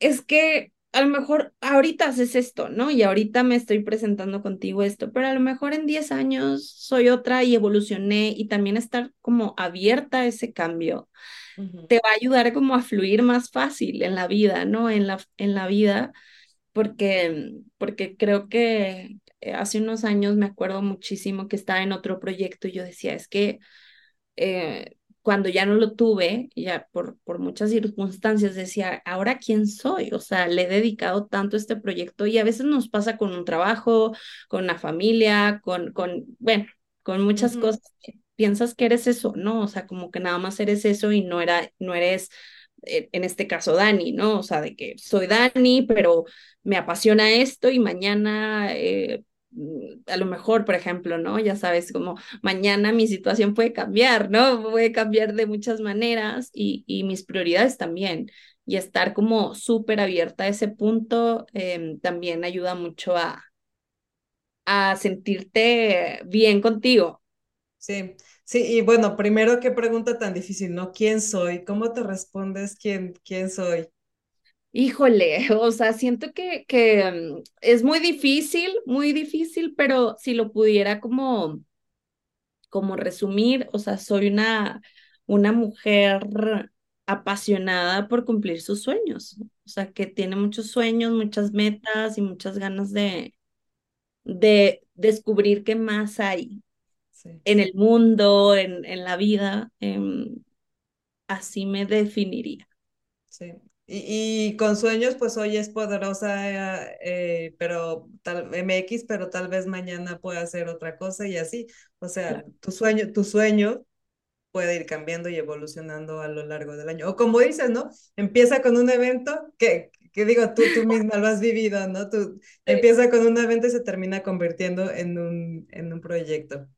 es que a lo mejor ahorita haces esto, ¿no? Y ahorita me estoy presentando contigo esto, pero a lo mejor en 10 años soy otra y evolucioné y también estar como abierta a ese cambio te va a ayudar como a fluir más fácil en la vida, ¿no? En la, en la vida, porque, porque creo que eh, hace unos años me acuerdo muchísimo que estaba en otro proyecto y yo decía, es que eh, cuando ya no lo tuve, ya por, por muchas circunstancias, decía, ¿ahora quién soy? O sea, le he dedicado tanto a este proyecto y a veces nos pasa con un trabajo, con una familia, con, con bueno, con muchas cosas. Piensas que eres eso, ¿no? O sea, como que nada más eres eso y no, era, no eres, eh, en este caso, Dani, ¿no? O sea, de que soy Dani, pero me apasiona esto y mañana... Eh, a lo mejor, por ejemplo, ¿no? Ya sabes, como mañana mi situación puede cambiar, ¿no? Puede cambiar de muchas maneras y, y mis prioridades también. Y estar como súper abierta a ese punto em, también ayuda mucho a, a sentirte bien contigo. Sí, sí, y bueno, primero, qué pregunta tan difícil, ¿no? ¿Quién soy? ¿Cómo te respondes quién, quién soy? Híjole, o sea, siento que, que mm, es muy difícil, muy difícil, pero si lo pudiera como, como resumir, o sea, soy una, una mujer apasionada por cumplir sus sueños, o sea, que tiene muchos sueños, muchas metas y muchas ganas de, de descubrir qué más hay en el mundo, en, en la vida. Em, así me definiría. Sí, y, con sueños, pues hoy es poderosa, eh, pero tal MX, pero tal vez mañana pueda hacer otra cosa y así. O sea, tu sueño, tu sueño puede ir cambiando y evolucionando a lo largo del año. O como dices, ¿no? Empieza con un evento que, que digo, tú, tú misma lo has vivido, ¿no? Tú empieza con un evento y se termina convirtiendo en un, en un proyecto.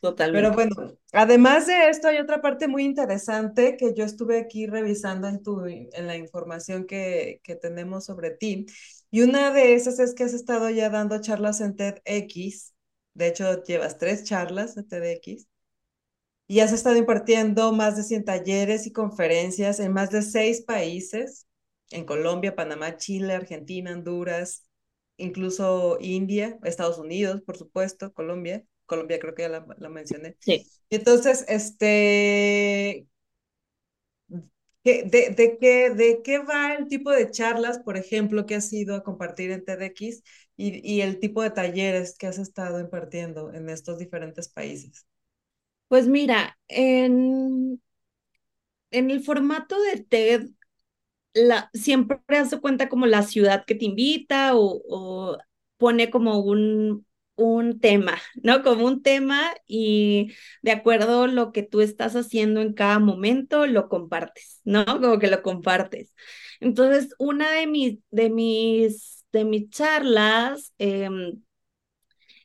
Totalmente. Pero bueno, además de esto, hay otra parte muy interesante que yo estuve aquí revisando en, tu, en la información que, que tenemos sobre ti. Y una de esas es que has estado ya dando charlas en TEDx. De hecho, llevas tres charlas en TEDx. Y has estado impartiendo más de 100 talleres y conferencias en más de seis países, en Colombia, Panamá, Chile, Argentina, Honduras, incluso India, Estados Unidos, por supuesto, Colombia. Colombia creo que ya la, mencioné. Sí. Entonces, este, ¿de, de, qué, ¿de qué va el tipo de charlas, por ejemplo, que has ido a compartir en TEDx y, y el tipo de talleres que has estado impartiendo en estos diferentes países? Pues mira, en, en el formato de TED, la, siempre hace cuenta como la ciudad que te invita o, o pone como un, un tema, ¿no? Como un tema y de acuerdo a lo que tú estás haciendo en cada momento, lo compartes, ¿no? Como que lo compartes. Entonces, una de mis, de mis, de mis charlas, eh,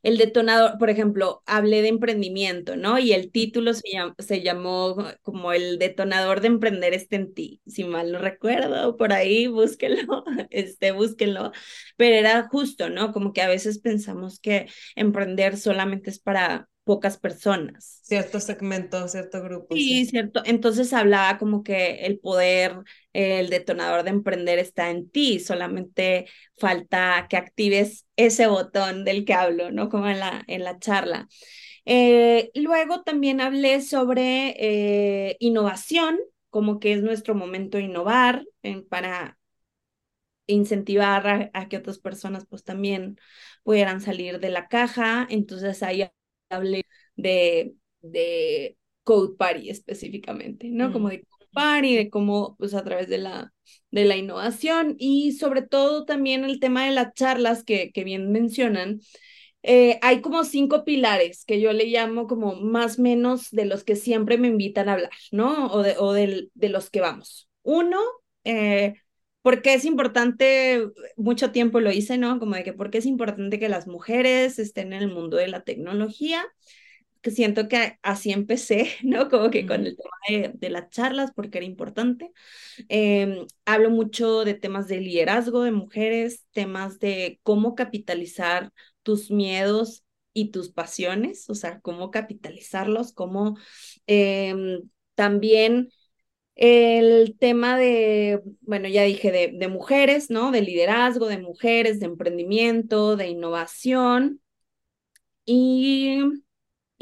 el detonador, por ejemplo, hablé de emprendimiento, ¿no? Y el título se, se llamó como el detonador de emprender este en ti, si mal no recuerdo, por ahí búsquenlo, este, búsquenlo, pero era justo, ¿no? Como que a veces pensamos que emprender solamente es para pocas personas. Cierto segmento, cierto grupo. Sí, cierto. Entonces hablaba como que el poder, el detonador de emprender está en ti, solamente falta que actives ese botón del que hablo, ¿no? Como en la, en la charla. Eh, luego también hablé sobre eh, innovación, como que es nuestro momento de innovar para incentivar a, a, que otras personas pues también pudieran salir de la caja. Entonces ahí hablé de, de Code Party específicamente, ¿no? Como de Code Party, de cómo, pues a través de la, de la innovación y sobre todo también el tema de las charlas que, que bien mencionan. Eh, hay como cinco pilares que yo le llamo como más menos de los que siempre me invitan a hablar, ¿no? O de, o de, de los que vamos. Uno, eh, porque es importante, mucho tiempo lo hice, ¿no? Como de que porque es importante que las mujeres estén en el mundo de la tecnología, que siento que así empecé, ¿no? Como que con el tema de, las charlas, porque era importante. Em, hablo mucho de temas de liderazgo de mujeres, temas de cómo capitalizar tus miedos y tus pasiones, o sea, cómo capitalizarlos, cómo em, también El tema de, bueno, ya dije, de, de mujeres, ¿no? De liderazgo, de mujeres, de emprendimiento, de innovación y,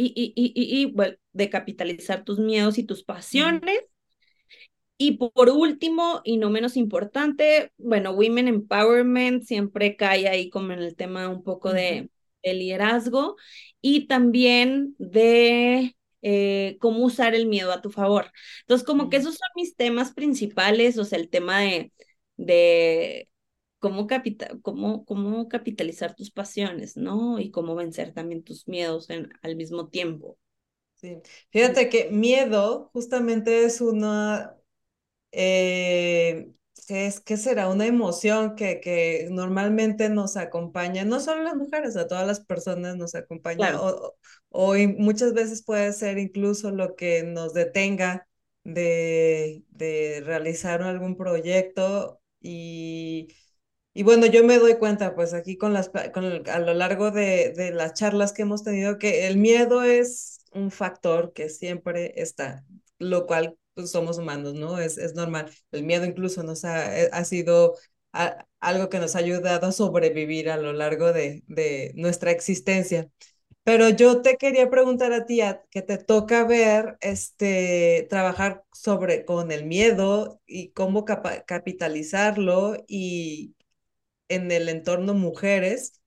y, y, y, y, y bueno, de capitalizar tus miedos y tus pasiones. Y por último, y no menos importante, bueno, Women Empowerment siempre cae ahí como en el tema un poco de, de liderazgo y también de eh, cómo usar el miedo a tu favor. Entonces, como que esos son mis temas principales, o sea, el tema de, de cómo, capita cómo, cómo capitalizar tus pasiones, ¿no? Y cómo vencer también tus miedos en, al mismo tiempo. Sí, fíjate que miedo justamente es una, eh, es, ¿qué será? Una emoción que, que normalmente nos acompaña, no solo a las mujeres, a todas las personas nos acompaña, o, o, muchas veces puede ser incluso lo que nos detenga de, de realizar algún proyecto y, y bueno, yo me doy cuenta, pues aquí con las, con a lo largo de, de las charlas que hemos tenido, que el miedo es un factor que siempre está, lo cual pues, somos humanos, ¿no? Es, es normal. El miedo incluso nos ha, eh, ha sido algo que nos ha ayudado a sobrevivir a lo largo de, de nuestra existencia. Pero yo te quería preguntar a ti, que te toca ver, este, trabajar sobre con el miedo y cómo capitalizarlo y en el entorno mujeres,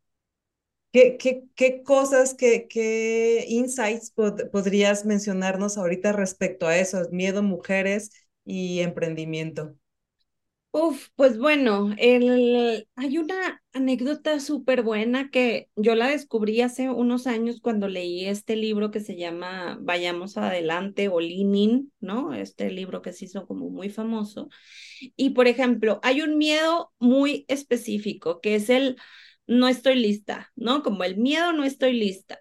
¿Qué, qué, qué cosas, qué, qué insights podrías mencionarnos ahorita respecto a eso? Miedo, mujeres y emprendimiento. Uf, pues bueno, el, hay una anécdota súper buena que yo la descubrí hace unos años cuando leí este libro que se llama Vayamos Adelante o Leaning, ¿no? Este libro que se hizo como muy famoso. Y por ejemplo, hay un miedo muy específico que es el no estoy lista, ¿no? Como el miedo, no estoy lista.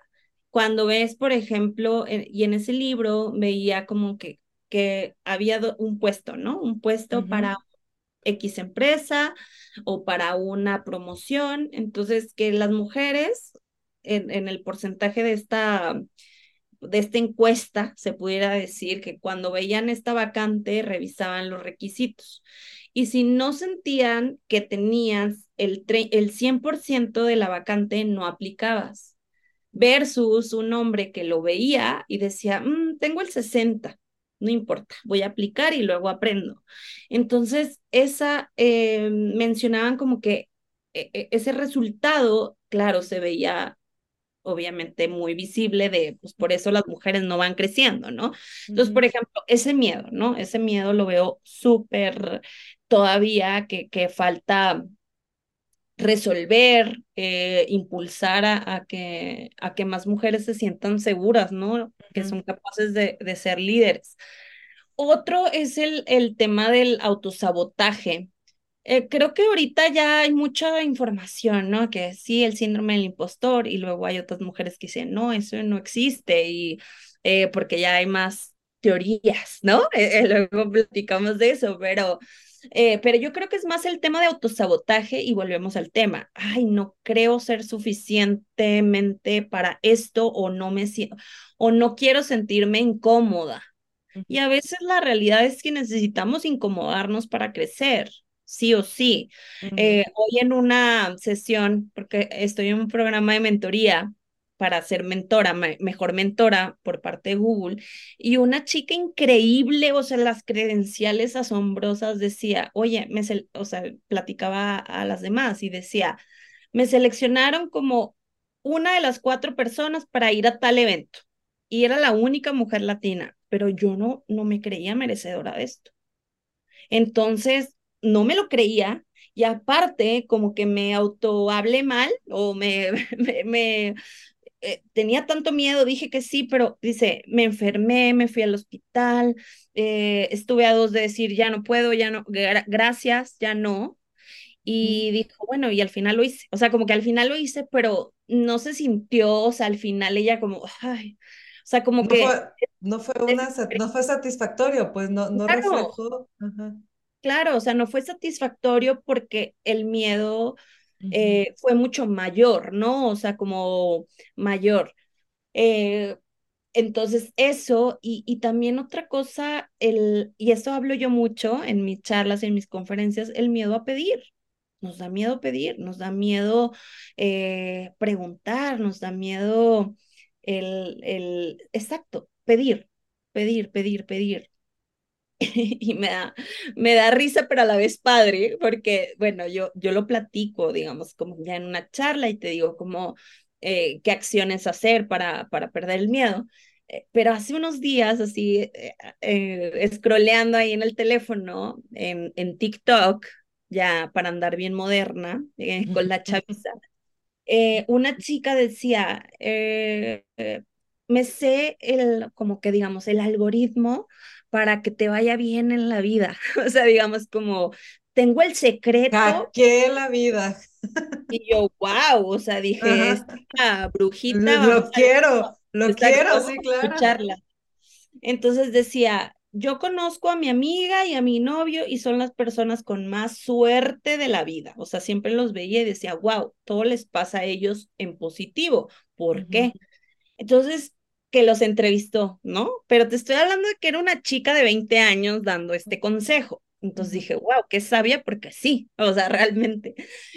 Cuando ves, por ejemplo, y en ese libro veía como que, que había un puesto, ¿no? Un puesto para X empresa o para una promoción. Entonces, que las mujeres, en, el porcentaje de esta, de esta encuesta, se pudiera decir que cuando veían esta vacante, revisaban los requisitos. Y si no sentían que tenías el, el 100% de la vacante, no aplicabas. Versus un hombre que lo veía y decía, mm, tengo el 60, no importa, voy a aplicar y luego aprendo. Entonces, esa, eh, mencionaban como que e, e, ese resultado, claro, se veía obviamente muy visible de, pues por eso las mujeres no van creciendo, ¿no? Entonces, por ejemplo, ese miedo, ¿no? Ese miedo lo veo súper todavía que, que falta resolver, eh, impulsar a, que, a que más mujeres se sientan seguras, ¿no? Que son capaces de, de ser líderes. Otro es el, el tema del autosabotaje. Eh, creo que ahorita ya hay mucha información, ¿no? Que sí, el síndrome del impostor y luego hay otras mujeres que dicen, no, eso no existe y eh, porque ya hay más teorías, ¿no? luego platicamos de eso, pero eh, pero yo creo que es más el tema de autosabotaje y volvemos al tema. Ay, no creo ser suficientemente para esto o no me o no quiero sentirme incómoda. Y a veces la realidad es que necesitamos incomodarnos para crecer, sí o sí. Eh, hoy en una sesión, porque estoy en un programa de mentoría, para ser mentora, mejor mentora por parte de Google. Y una chica increíble, o sea, las credenciales asombrosas decía, oye, me o sea, platicaba a las demás y decía, me seleccionaron como una de las cuatro personas para ir a tal evento. Y era la única mujer latina, pero yo no, no me creía merecedora de esto. Entonces, no me lo creía y aparte como que me auto hablé mal o me, me, eh, tenía tanto miedo, dije que sí, pero dice, me enfermé, me fui al hospital, eh, estuve a dos de decir, ya no puedo, ya no, gracias, ya no. Y dijo, bueno, y al final lo hice. O sea, como que al final lo hice, pero no se sintió, o sea, al final ella como, ay, o sea, como que... no fue una, no fue satisfactorio, pues no, no reflejó. Claro, o sea, no fue satisfactorio porque el miedo eh, fue mucho mayor, ¿no? O sea, como mayor. Eh, entonces, eso, y, y también otra cosa, el, y esto hablo yo mucho en mis charlas y en mis conferencias, el miedo a pedir. Nos da miedo pedir, nos da miedo eh, preguntar, nos da miedo el, el, exacto, pedir, pedir, pedir, pedir. y me da, me da risa, pero a la vez padre, porque, bueno, yo, yo lo platico, digamos, como ya en una charla y te digo como eh, qué acciones hacer para, para perder el miedo. Eh, pero hace unos días, así, eh, escroleando ahí en el teléfono, en, en TikTok, ya para andar bien moderna, con la chaviza, una chica decía, me sé el, como que digamos, el algoritmo para que te vaya bien en la vida. O sea, digamos como, tengo el secreto. ¿Qué la vida? Y yo, wow, o sea, dije, esta brujita. Lo, quiero, lo quiero, sí, claro. Escucharla. Entonces decía, yo conozco a mi amiga y a mi novio y son las personas con más suerte de la vida. O sea, siempre los veía y decía, wow, todo les pasa a ellos en positivo. ¿Por qué? Entonces, que los entrevistó, ¿no? Pero te estoy hablando de que era una chica de 20 años dando este consejo. Entonces dije, wow, qué sabia, porque sí, o sea, realmente.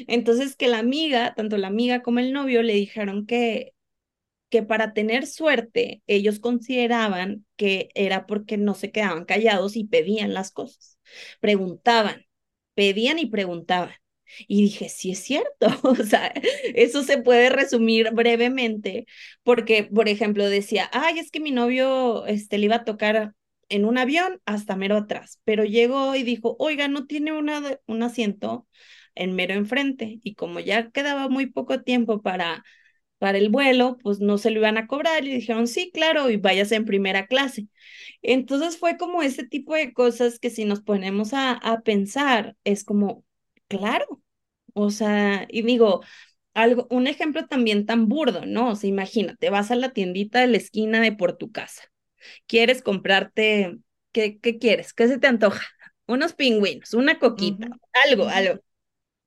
Entonces que la amiga, tanto la amiga como el novio, le dijeron que, que para tener suerte, ellos consideraban que era porque no se quedaban callados y pedían las cosas. Preguntaban, pedían y preguntaban. Y dije, sí es cierto, o sea, eso se puede resumir brevemente, porque, por ejemplo, decía, ay, es que mi novio este, le iba a tocar en un avión hasta mero atrás, pero llegó y dijo, oiga, no tiene una, un asiento en mero enfrente, y como ya quedaba muy poco tiempo para, para el vuelo, pues no se lo iban a cobrar, y dijeron, sí, claro, y váyase en primera clase. Entonces fue como ese tipo de cosas que si nos ponemos a, a pensar, es como, claro, o sea, y digo, algo, un ejemplo también tan burdo, ¿no? O sea, imagínate, vas a la tiendita de la esquina de por tu casa, quieres comprarte, ¿qué, qué quieres? ¿Qué se te antoja? Unos pingüinos, una coquita, algo, algo.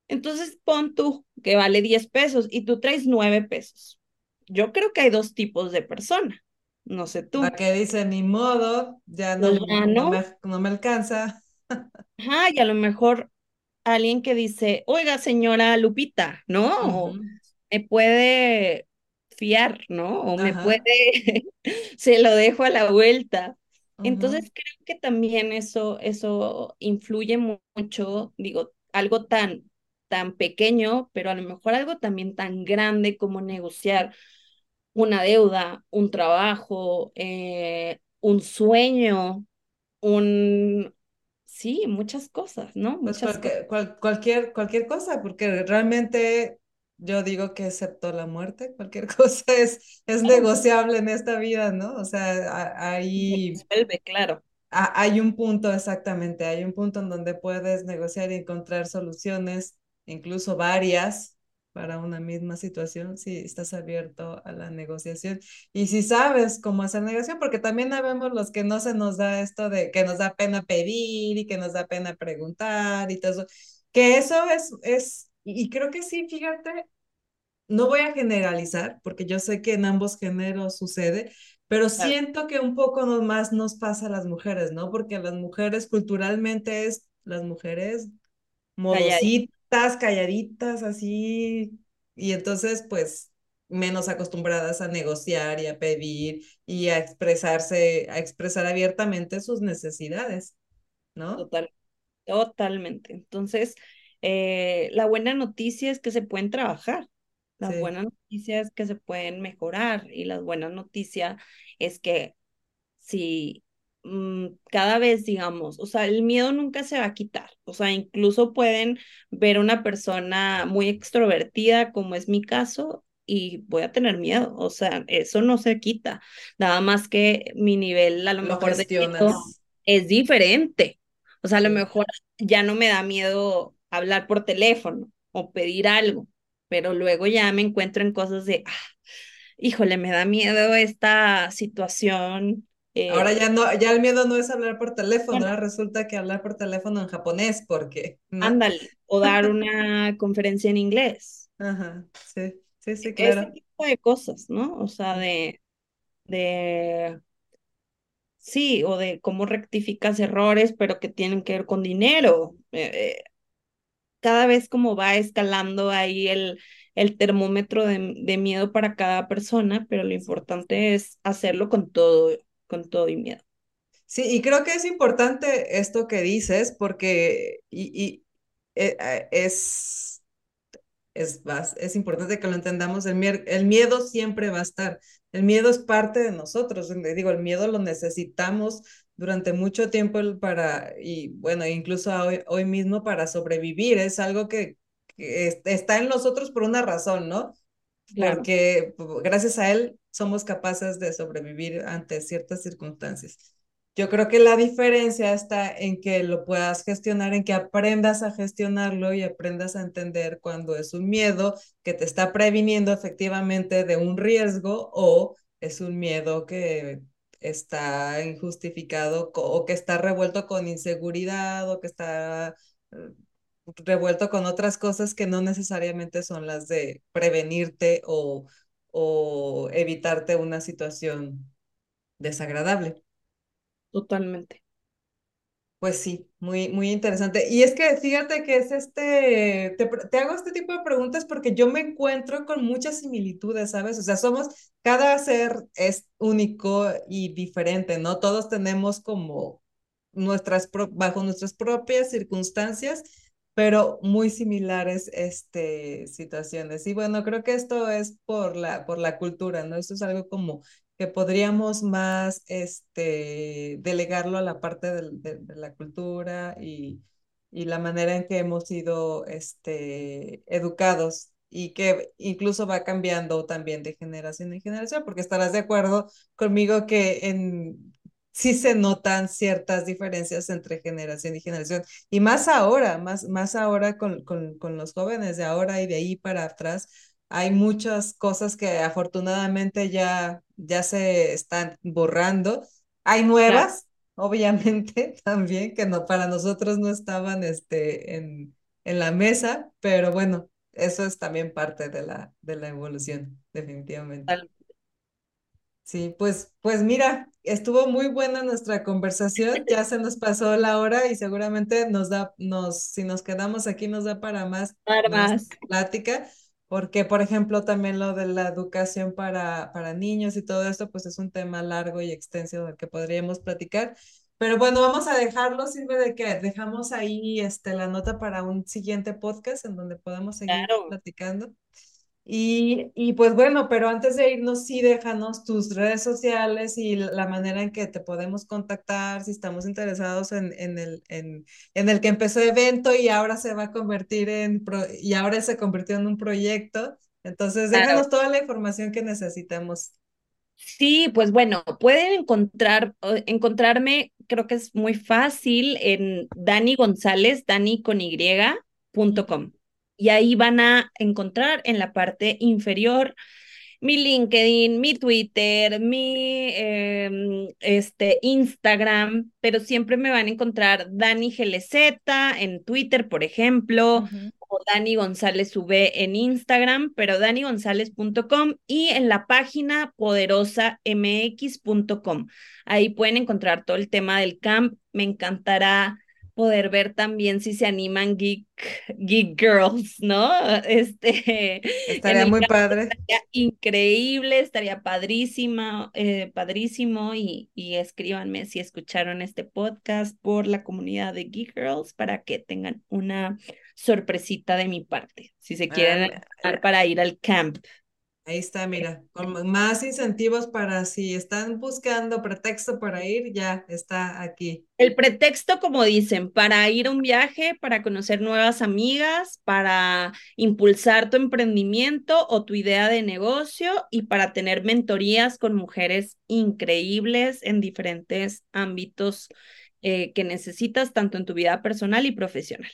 Entonces pon tú que vale 10 pesos y tú traes 9 pesos. Yo creo que hay dos tipos de persona. No sé tú. La que dice ni modo, ya no, no, me, no me alcanza. Ajá, y a lo mejor alguien que dice, oiga, señora Lupita, ¿no? me puede fiar, ¿no? O me puede, se lo dejo a la vuelta. Entonces creo que también eso, eso influye mucho, digo, algo tan, tan pequeño, pero a lo mejor algo también tan grande como negociar una deuda, un trabajo, eh, un sueño, un, Sí, muchas cosas, ¿no? Pues cualquier, cualquier cosa, porque realmente yo digo que excepto la muerte, cualquier cosa es, es negociable en esta vida, ¿no? O sea, hay... claro. Hay un punto, exactamente, hay un punto en donde puedes negociar y encontrar soluciones, incluso varias, para una misma situación si estás abierto a la negociación. Y si sabes cómo hacer negociación, porque también sabemos los que no se nos da esto de que nos da pena pedir y que nos da pena preguntar y todo eso, que eso es, es y creo que sí, fíjate, no voy a generalizar, porque yo sé que en ambos géneros sucede, pero siento que un poco más nos pasa a las mujeres, ¿no? Porque las mujeres culturalmente es, las mujeres modositas, calladitas, así, y entonces pues menos acostumbradas a negociar y a pedir y a expresarse, a expresar abiertamente sus necesidades, ¿no? Total, totalmente. Entonces, eh, la buena noticia es que se pueden trabajar. La buena noticia es que se pueden mejorar y la buena noticia es que si cada vez, digamos, o sea, el miedo nunca se va a quitar, o sea, incluso pueden ver una persona muy extrovertida, como es mi caso, y voy a tener miedo, o sea, eso no se quita, nada más que mi nivel a lo, mejor de miedo es diferente, o sea, a lo mejor ya no me da miedo hablar por teléfono o pedir algo, pero luego ya me encuentro en cosas de, ah, híjole, me da miedo esta situación Ahora ya no, ya el miedo no es hablar por teléfono, ahora resulta que hablar por teléfono en japonés, porque. Ándale, o dar una conferencia en inglés. Ajá, sí, sí, sí, claro. Ese tipo de cosas, ¿no? O sea, de, de, sí, o de cómo rectificas errores, pero que tienen que ver con dinero. Eh, eh, cada vez como va escalando ahí el, el termómetro de, de, miedo para cada persona, pero lo importante es hacerlo con todo, con todo y miedo. Sí, y creo que es importante esto que dices porque y, y eh, es, es, es importante que lo entendamos, el, el miedo siempre va a estar, el miedo es parte de nosotros, digo, el miedo lo necesitamos durante mucho tiempo para, y bueno, incluso hoy, hoy mismo para sobrevivir, es algo que, que está en nosotros por una razón, ¿no? Claro. Porque gracias a él somos capaces de sobrevivir ante ciertas circunstancias. Yo creo que la diferencia está en que lo puedas gestionar, en que aprendas a gestionarlo y aprendas a entender cuando es un miedo que te está previniendo efectivamente de un riesgo o es un miedo que está injustificado o que está revuelto con inseguridad o que está eh, revuelto con otras cosas que no necesariamente son las de prevenirte o, o evitarte una situación desagradable. Totalmente. Pues sí, muy, muy interesante. Y es que fíjate que es este, te, te, hago este tipo de preguntas porque yo me encuentro con muchas similitudes, ¿sabes? O sea, somos, cada ser es único y diferente, ¿no? Todos tenemos como nuestras, bajo nuestras propias circunstancias, pero muy similares este, situaciones. Y bueno, creo que esto es por la, por la cultura, ¿no? Esto es algo como que podríamos más este, delegarlo a la parte de, de, de la cultura y, y, la manera en que hemos sido este, educados y que incluso va cambiando también de generación en generación, porque estarás de acuerdo conmigo que en, sí se notan ciertas diferencias entre generación y generación, y más ahora, más, más ahora con, con, con los jóvenes de ahora y de ahí para atrás, hay muchas cosas que afortunadamente ya, ya se están borrando. Hay nuevas, obviamente, también, que no, para nosotros no estaban este, en, en la mesa, pero bueno, eso es también parte de la, de la evolución, definitivamente. Sí, pues, pues mira, estuvo muy buena nuestra conversación, ya se nos pasó la hora y seguramente nos da, nos, si nos quedamos aquí nos da para más, para más. más. plática porque, por ejemplo, también lo de la educación para, para niños y todo esto, pues es un tema largo y extenso del que podríamos platicar. Pero bueno, vamos a dejarlo, sirve de que dejamos ahí este, la nota para un siguiente podcast en donde podamos seguir claro. platicando. Y, y, pues bueno, pero antes de irnos, sí déjanos tus redes sociales y la manera en que te podemos contactar, si estamos interesados en, en, el, en, en el que empezó evento y ahora se va a convertir en, pro, y ahora se convirtió en un proyecto. Entonces, déjanos claro. toda la información que necesitamos. Sí, pues bueno, pueden encontrar, encontrarme, creo que es muy fácil en Dani González, Dani con Y.com y ahí van a encontrar en la parte inferior mi LinkedIn, mi Twitter, mi eh, este, Instagram, pero siempre me van a encontrar Dani GLZ en Twitter, por ejemplo, uh -huh. o Dani González V en Instagram, pero danigonzález.com y en la página poderosamx.com. Ahí pueden encontrar todo el tema del camp. Me encantará poder ver también si se animan geek, geek girls, ¿no? Este estaría muy padre. Estaría increíble, estaría padrísima, eh, padrísimo y, y escríbanme si escucharon este podcast por la comunidad de Geek Girls para que tengan una sorpresita de mi parte, si se quieren ah, para ir al camp. Ahí está, mira, con más incentivos para si están buscando pretexto para ir, ya está aquí. El pretexto, como dicen, para ir a un viaje, para conocer nuevas amigas, para impulsar tu emprendimiento o tu idea de negocio y para tener mentorías con mujeres increíbles en diferentes ámbitos eh, que necesitas, tanto en tu vida personal y profesional.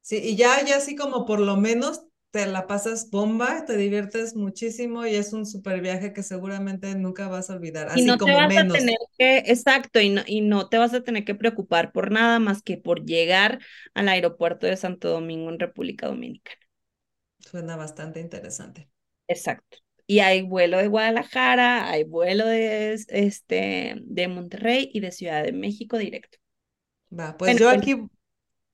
Sí, y ya, ya así como por lo menos te la pasas bomba, te diviertes muchísimo y es un super viaje que seguramente nunca vas a olvidar, así y no como te vas menos. A tener que, exacto, y no, y no te vas a tener que preocupar por nada más que por llegar al aeropuerto de Santo Domingo en República Dominicana. Suena bastante interesante. Exacto. Y hay vuelo de Guadalajara, hay vuelo de, este, de Monterrey y de Ciudad de México directo. Va, pues yo aquí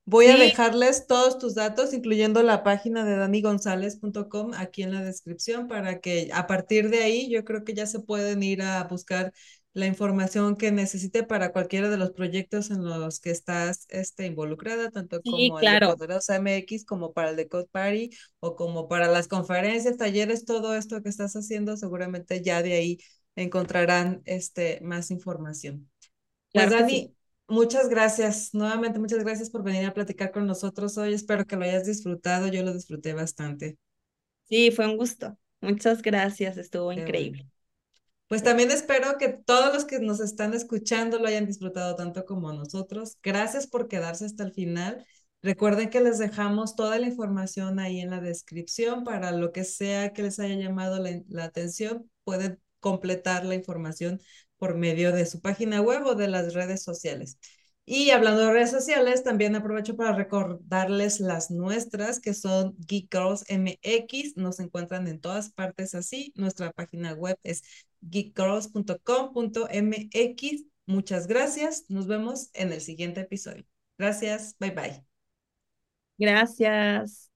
voy a dejarles todos tus datos, incluyendo la página de danigonzalez.com aquí en la descripción para que a partir de ahí yo creo que ya se pueden ir a buscar la información que necesite para cualquiera de los proyectos en los que estás este, involucrada, tanto como el de Poderosa MX, como para el de Code Party, o como para las conferencias, talleres, todo esto que estás haciendo, seguramente ya de ahí encontrarán este, más información. Pues Dani, muchas gracias, nuevamente muchas gracias por venir a platicar con nosotros hoy, espero que lo hayas disfrutado, yo lo disfruté bastante. Sí, fue un gusto. Muchas gracias, estuvo increíble. Pues también espero que todos los que nos están escuchando lo hayan disfrutado tanto como nosotros. Gracias por quedarse hasta el final. Recuerden que les dejamos toda la información ahí en la descripción para lo que sea que les haya llamado la, la atención. Pueden completar la información por medio de su página web o de las redes sociales. Y hablando de redes sociales, también aprovecho para recordarles las nuestras, que son Geek Girls MX. Nos encuentran en todas partes así. Nuestra página web es geekgirls.com.mx. Muchas gracias. Nos vemos en el siguiente episodio. Gracias. Bye bye. Gracias.